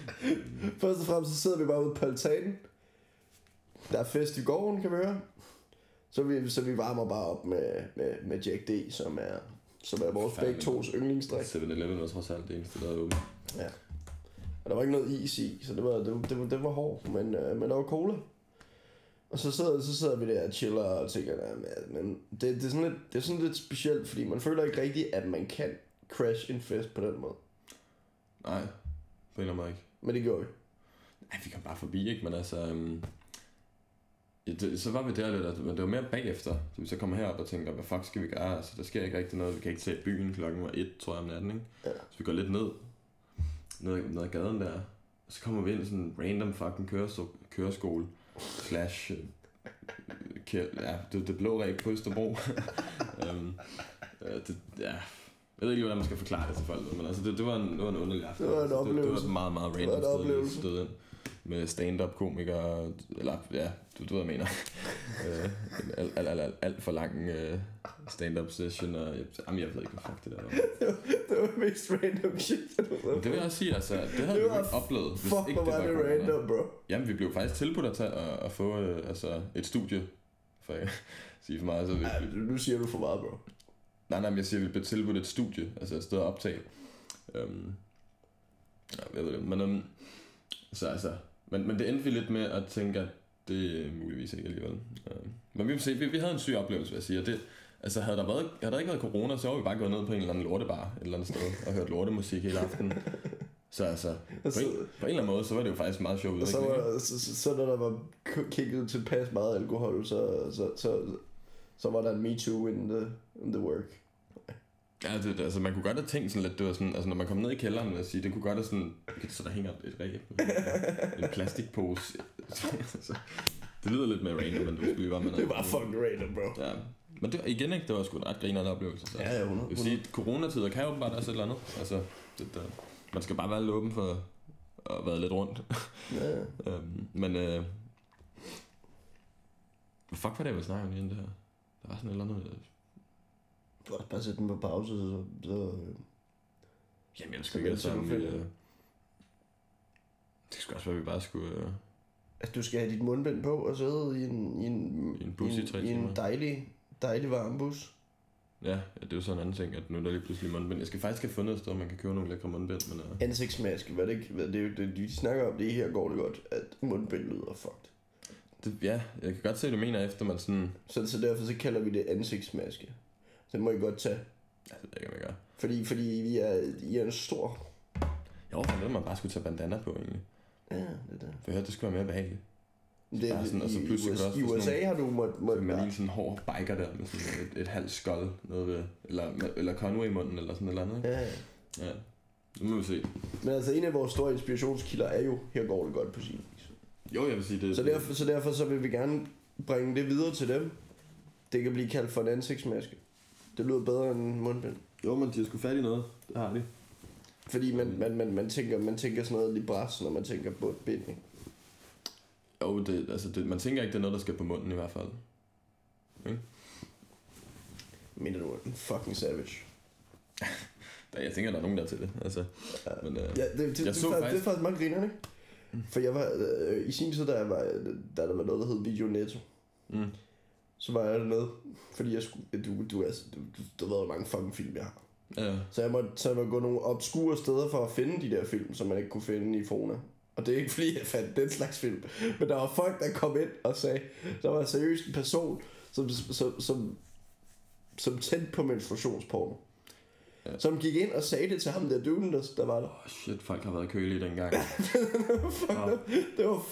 Først og fremmest så sidder vi bare ude på altanen. Der er fest i gården, kan vi høre. Så vi, så vi varmer bare op med, med, med Jack D, som er, som er vores begge tos yndlingsdrik. 7-Eleven var trods alt det eneste, der er åbent. Ja. Og der var ikke noget is i, så det var, det, var- det, var, det var hårdt, men, øh, men der var cola. Og så sidder, så sidder vi der og chiller og tænker, "Nå, men, det, det, er sådan lidt, det er sådan lidt specielt, fordi man føler ikke rigtigt, at man kan crash en fest på den måde. Nej, på en eller anden måde ikke. Men det gjorde vi. Nej, vi kom bare forbi, ikke? Men altså... Ja, det, så var vi der lidt, men det var mere bagefter. Så vi så kommer herop og tænker, hvad fuck skal vi gøre? Altså, der sker ikke rigtig noget. Vi kan ikke se byen. Klokken var et, tror jeg, om natten, ikke? Ja. Så vi går lidt ned. Ned, ned ad gaden der. Og så kommer vi ind i sådan en random fucking køresko, køreskole. Slash... øh, kæ- ja, det, det blå ræb på Østerbro. um, det, ja, jeg ved ikke hvordan man skal forklare det til folk, men altså, det, det, var, en, det var en underlig aften. Det var en altså, det, det var oplevelse. et meget, meget random sted, vi oplevelse. stod ind med stand-up komikere, eller ja, du, du ved, hvad jeg mener. Øh, en alt, alt, alt, alt, alt for lang uh, stand-up session, og jeg, jamen, jeg ved ikke, hvad fuck det der var. Det var mest random shit. Men det vil jeg også sige, altså, det havde Det vi ikke oplevet, hvis Fuck, ikke det var det corona. random, bro. Jamen, vi blev faktisk tilbudt at, tage, at, at få øh, altså, et studie, for at sige for meget. Så vi, Ej, nu siger du for meget, bro. Nej, nej, men jeg siger, at vi blev tilbudt et studie, altså et sted at optage. Ja, jeg ved det, men um, så altså, men, men det endte vi lidt med at tænke, at det er muligvis ikke alligevel. Um, men vi vil se, vi, vi havde en syg oplevelse, vil jeg sige, og det, altså havde der, været, havde der ikke været corona, så var vi bare gået ned på en eller anden lortebar et eller andet sted og hørt lortemusik hele aftenen. Så altså, på Altså, en, på en eller anden måde, så var det jo faktisk meget sjovt og så, var, så, så, så, når der var kigget tilpas meget alkohol, så, så, så, så var der en me too in the, in the work. Ja, det, altså man kunne godt have tænkt sådan lidt, det var sådan, altså når man kom ned i kælderen, jeg sige, det kunne godt have sådan, så der hænger et ræb, en plastikpose. Så det lyder lidt mere random, end du skulle være med. Det var fucking random, bro. Ja, men det igen ikke, det var sgu en ret grinerende oplevelse. Så. Ja, ja, 100. Jeg vil sige, at coronatider kan åbenbart også et eller andet. Altså, det, der, man skal bare være lidt åben for at være lidt rundt. Ja, ja. øhm, men, øh, hvad fuck var det, jeg ville snakke om igen det her? Der var sådan et eller andet... øh, Godt, bare sætte den på pause, så... så Jamen, jeg skulle ikke altså, øh, det skulle også være, at vi bare skulle... Øh, at du skal have dit mundbind på og sidde i en, i en, I en bus i tre i en timer. dejlig, dejlig varm bus. ja, ja, det er jo sådan en anden ting, at nu er der lige pludselig mundbind. Jeg skal faktisk have fundet et sted, hvor man kan købe nogle lækre mundbind, men... Øh, Ansigtsmaske, hvad det ikke, hvad det, er jo- det, de snakker om det her går det godt, at mundbind lyder fucked. det, ja, jeg kan godt se, hvad du mener, efter man sådan... Så, så derfor så kalder vi det ansigtsmaske. Det må I godt tage. Det ved jeg ikke, om jeg gør. Fordi, fordi vi er, I er en stor... Jeg overfandt, at man bare skulle tage bandana på, egentlig. Ja, det er det. For jeg hørte, det skulle være mere behageligt. det Bare sådan, og så i, pludselig i, du også I USA har du måtte... Så måtte man lige sådan en hård biker der, med sådan et, et halvt skold, noget ved, eller, eller Conway i munden, eller sådan et eller andet, ikke? ja, ja. Ja. Nu må vi se. Men altså en af vores store inspirationskilder er jo, her går det godt på sin vis. Jo, jeg vil sige, det Så derfor, så derfor så vil vi gerne bringe det videre til dem. Det kan blive kaldt for en ansigtsmaske. Det lyder bedre end en mundbind. Jo, men de har sgu fat i noget. Det har de. Fordi man, man, man, man, tænker, man tænker sådan noget libras, når man tænker på et bind. ikke? Jo, det, altså det, man tænker ikke, det er noget, der skal på munden i hvert fald. Mener du en fucking savage? Jeg tænker, der er nogen, der er til det. Altså, men, øh, Ja, det, det, Jeg det, så det, faktisk- det er faktisk meget grinerne, ikke? For jeg var, øh, i sin tid, da jeg var, da der var noget, der hed Video Netto, mm, så var jeg dernede, fordi jeg skulle, du, du, er, du, du, du ved, hvor mange fucking film jeg har. ja, Så jeg måtte, så jeg måtte gå nogle obskure steder for at finde de der film, som man ikke kunne finde i Fona. Og det er ikke fordi, jeg fandt den slags film. Men der var folk, der kom ind og sagde, der var seriøst en person, som, som, som, som tændte på menstruationsporno. Ja. Ja. Som gik ind og sagde det til ham der duden, der, der var der. oh, shit, folk har været kølige dengang. Fuck, det, det, var,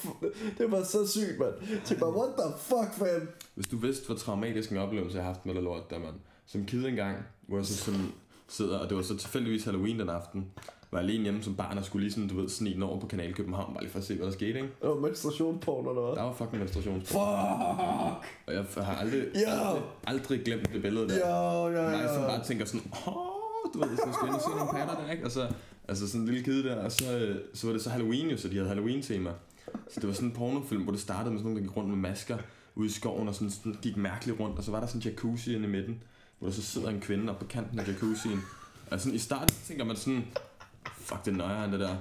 det var så sygt, mand. Så bare, what the fuck, fam? Hvis du vidste, hvor traumatisk en oplevelse jeg har haft med det lort der, mand. Som kid engang, hvor jeg så sådan sidder, og det var så tilfældigvis Halloween den aften, var jeg alene hjemme som barn og skulle lige sådan, du ved, snige over på Kanal København, bare lige for at se, hvad der skete, ikke? Det var menstruationsporno, eller hvad? Der var fucking menstruation. Fuck! Og jeg har aldrig, Ja. aldrig, aldrig glemt det billede der. Ja, ja, Mig, som ja. bare tænker sådan, åh, du ved, så skal jeg se nogle patter der, ikke? Og så, altså sådan en lille kid der, og så, øh, så var det så Halloween jo, så de havde Halloween-tema. Så det var sådan en pornofilm, hvor det startede med sådan nogle, der gik rundt med masker ude i skoven, og sådan, sådan gik mærkeligt rundt, og så var der sådan en jacuzzi inde i midten, hvor der så sidder en kvinde op på kanten af jacuzzien. Altså sådan, i starten tænker man sådan, fuck, det er nøjere det der.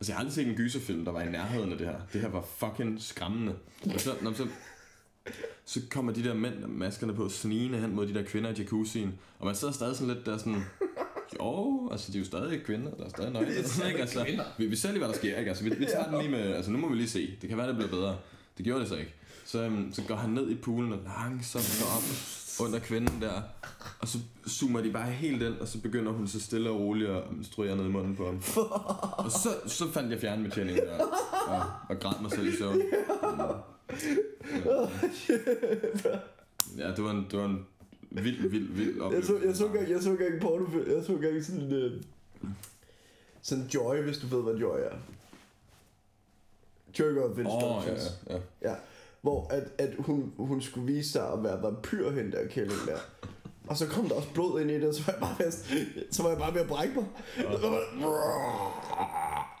Altså, jeg har aldrig set en gyserfilm, der var i nærheden af det her. Det her var fucking skræmmende. Og så, når, så, så kommer de der mænd med maskerne på snigende hen mod de der kvinder i jacuzzien. Og man sidder stadig sådan lidt der sådan... Jo, altså de er jo stadig kvinder, der er stadig nøgne. ikke? Altså, vi, vi ser lige, hvad der sker, ikke? Altså, vi, vi tager den lige med... Altså, nu må vi lige se. Det kan være, det bliver bedre. Det gjorde det så ikke. Så, um, så går han ned i poolen og langsomt går op under kvinden der. Og så zoomer de bare helt ind, og så begynder hun så stille og roligt at menstruere ned i munden på ham. Og så, så fandt jeg fjernbetjeningen der, og, og græd mig selv i søvn. Ja, det var en, det var en vild, vild, vild Jeg oplevelse. så, jeg så engang, jeg så engang pornofilm, jeg så engang sådan øh, sådan Joy, hvis du ved, hvad Joy er. Joy of Instructions. ja, ja. Ja, hvor at, at hun, hun skulle vise sig at være vampyr, hende der kælling der. Og så kom der også blod ind i det, og så var jeg bare ved at, så var jeg bare ved at brække mig.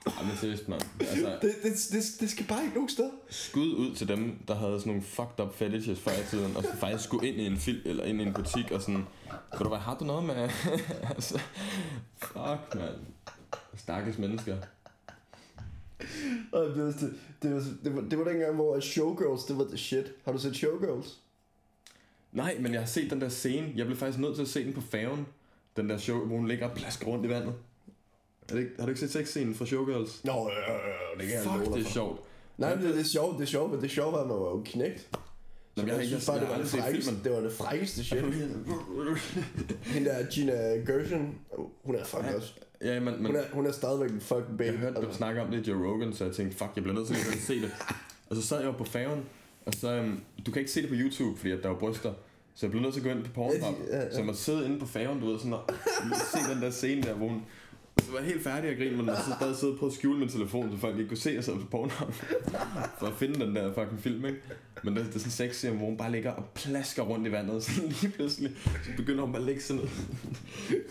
Ej, men seriøst, mand. Altså, Det, det, det, det skal bare ikke nogen steder. skud ud til dem, der havde sådan nogle fucked up fetishes før i tiden, og så faktisk skulle ind i en film, eller ind i en butik, og sådan, ved du hvad, har du noget med? altså, fuck, mand. Stakkels mennesker. Og det, var, det, det, var, det, var, det var dengang, hvor Showgirls, det var the shit. Har du set Showgirls? Nej, men jeg har set den der scene. Jeg blev faktisk nødt til at se den på færgen. Den der show, hvor hun ligger og plasker rundt i vandet. Er det, ikke- har du ikke set sexscenen fra Showgirls? Nå, ja, ja, ja, det kan jeg Fuck, det er sjovt. Nej, men det, det er sjovt, det er sjovt, men det sjove var, at man var jo knægt. Nå, jeg, jeg ikke, synes bare, det var, det, frækkeste, det var det frækkeste shit. Hende der Gina Gershon, hun er fucking også. Ja, men, men Hun er, hun er stadigvæk en fucking babe. jeg hørte dem altså. snakke om det i Joe Rogan, så jeg tænkte, fuck, jeg bliver nødt til at se det. Og så sad jeg jo på færgen, og så, um, du kan ikke se det på YouTube, fordi at der er bryster. Så jeg blev nødt til at gå ind på Pornhub. Ja, ja, ja. Så jeg måtte sidde inde på færgen, du ved, sådan og se den der scene der, hvor hun så var jeg helt færdig at grine, men jeg så stadig sidde på at skjule min telefon, så folk ikke kunne se, at jeg sad på Pornhub. For at finde den der fucking film, ikke? Men det, det er sådan en sexscene, hvor hun bare ligger og plasker rundt i vandet, så lige pludselig, så begynder hun bare at ligge sådan ned.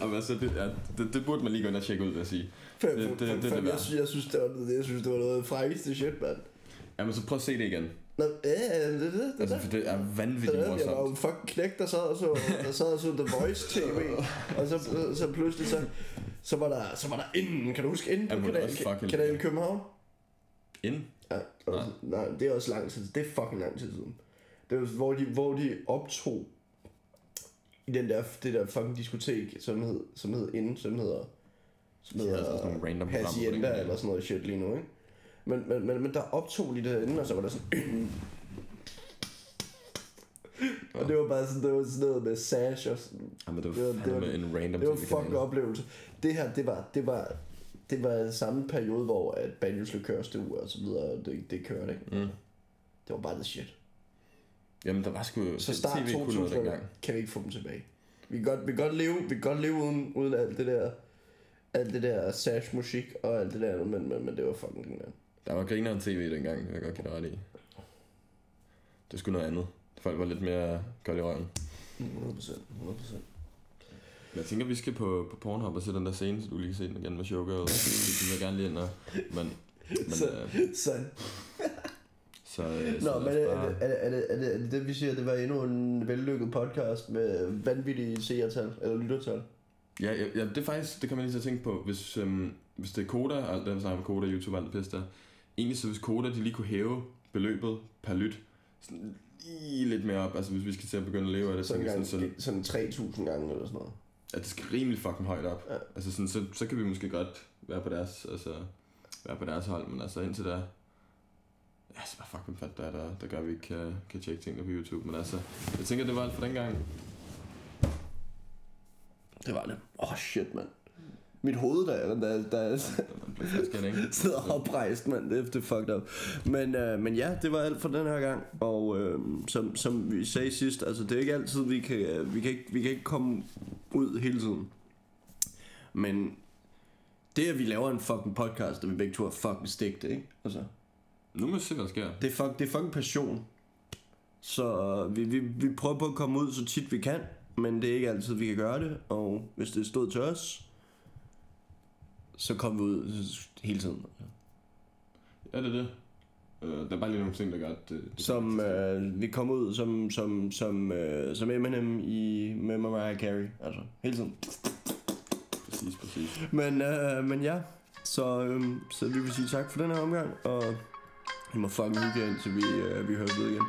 Og altså, det, ja, det, det, burde man lige gå ind og tjekke ud, vil jeg sige. Fem, det- det- fem, det fem, det jeg, synes, jeg, synes, det var, det, jeg synes, det var noget det frækkeste shit, mand. Jamen, så prøv at se det igen. Nå, ja, ja, det, det, det, Altså, det, for det er vanvittigt det, jeg var jo morsomt. en fucking knægt, der sad og så, der sad og så The Voice TV, og så, så, pludselig så, så var der, så var der inden, kan du huske inden på kanal, kanal København? Ind? Ja, og, nej. det er også lang tid, det er fucking lang tid siden. Det var, hvor de, hvor de optog i den der, det der fucking diskotek, som hed, som hed Inden, som hedder, som De havde altså hedder sådan nogle random Hacienda eller sådan noget shit lige nu, ikke? Men, men, men, men der optog de derinde, og så var der sådan... og det var bare sådan, det var sådan noget med sash og sådan. Jamen, det var Det var- det var- en random Det var fucking oplevelse. Det her, det var, det var, det var samme periode, hvor at Banjos Likørstue og så videre, det, det kørte, ikke? Mm. Det var bare the shit. Jamen, der var sgu... Så start TV kunne noget 2000 dengang. kan vi ikke få dem tilbage. Vi kan godt, vi kan godt leve, vi kan godt leve uden, uden alt det der, alt det der sash musik og alt det der, men, men, men det var fucking den der. Var grineren tv dengang, jeg godt give ret i. Det skulle noget andet. Folk var lidt mere kold i røven. 100%, 100%. Men jeg tænker, vi skal på, på Pornhub og se den der scene, så du lige kan se den igen med Showgirl. Det vil jeg gerne lige ind og... Men, men, Så- øh, Så, så, øh, så Nå, men lad er, er, bare- det, er, det, er, det, er det det, vi siger, det var endnu en vellykket podcast med vanvittige seertal, eller lyttertal? Ja, ja, ja, det er faktisk, det kan man lige så tænke på, hvis, øhm, hvis det er Koda, og alt det, der snakker med Koda, YouTube og alt det pisse der. Egentlig så hvis Koda, de lige kunne hæve beløbet per lyt, sådan lige lidt mere op, altså hvis vi skal til at begynde at leve af det, så, Sådan, sådan, gang, sådan, sådan 3.000 gange eller sådan noget. at det skal rimelig fucking højt op. Ja. Altså sådan, så, så kan vi måske godt være på deres, altså, være på deres hold, men altså indtil da, ja, så bare fuck, hvem fandt der, der, der gør, at vi ikke kan, kan tjekke tingene på YouTube, men altså, jeg tænker, det var alt for den gang. Det var det. Åh, oh, shit, mand. Mit hoved, der, der, der, ikke? sidder oprejst, mand. Det, er fucked up. Men, øh, men ja, det var alt for den her gang. Og øh, som, som vi sagde sidst, altså det er ikke altid, vi kan, vi kan, ikke, vi kan ikke komme ud hele tiden. Men det, at vi laver en fucking podcast, og vi begge to er fucking stigte, ikke? Altså, Nu må vi se, hvad der sker. det er, fuck, det er fucking passion. Så vi, vi, vi prøver på at komme ud så tit vi kan, men det er ikke altid, vi kan gøre det. Og hvis det stod til os, så kommer vi ud hele tiden. Ja, det er det. Øh, der er bare lige nogle ting, der gør, at det... det Som øh, vi kom ud som, som, som, øh, som Eminem i, med Mariah Carey. Altså, hele tiden. Præcis, præcis. Men, øh, men ja, så, øh, så vi vil sige tak for den her omgang, og I må fucking hygge jer, indtil vi, øh, vi hører ved igen.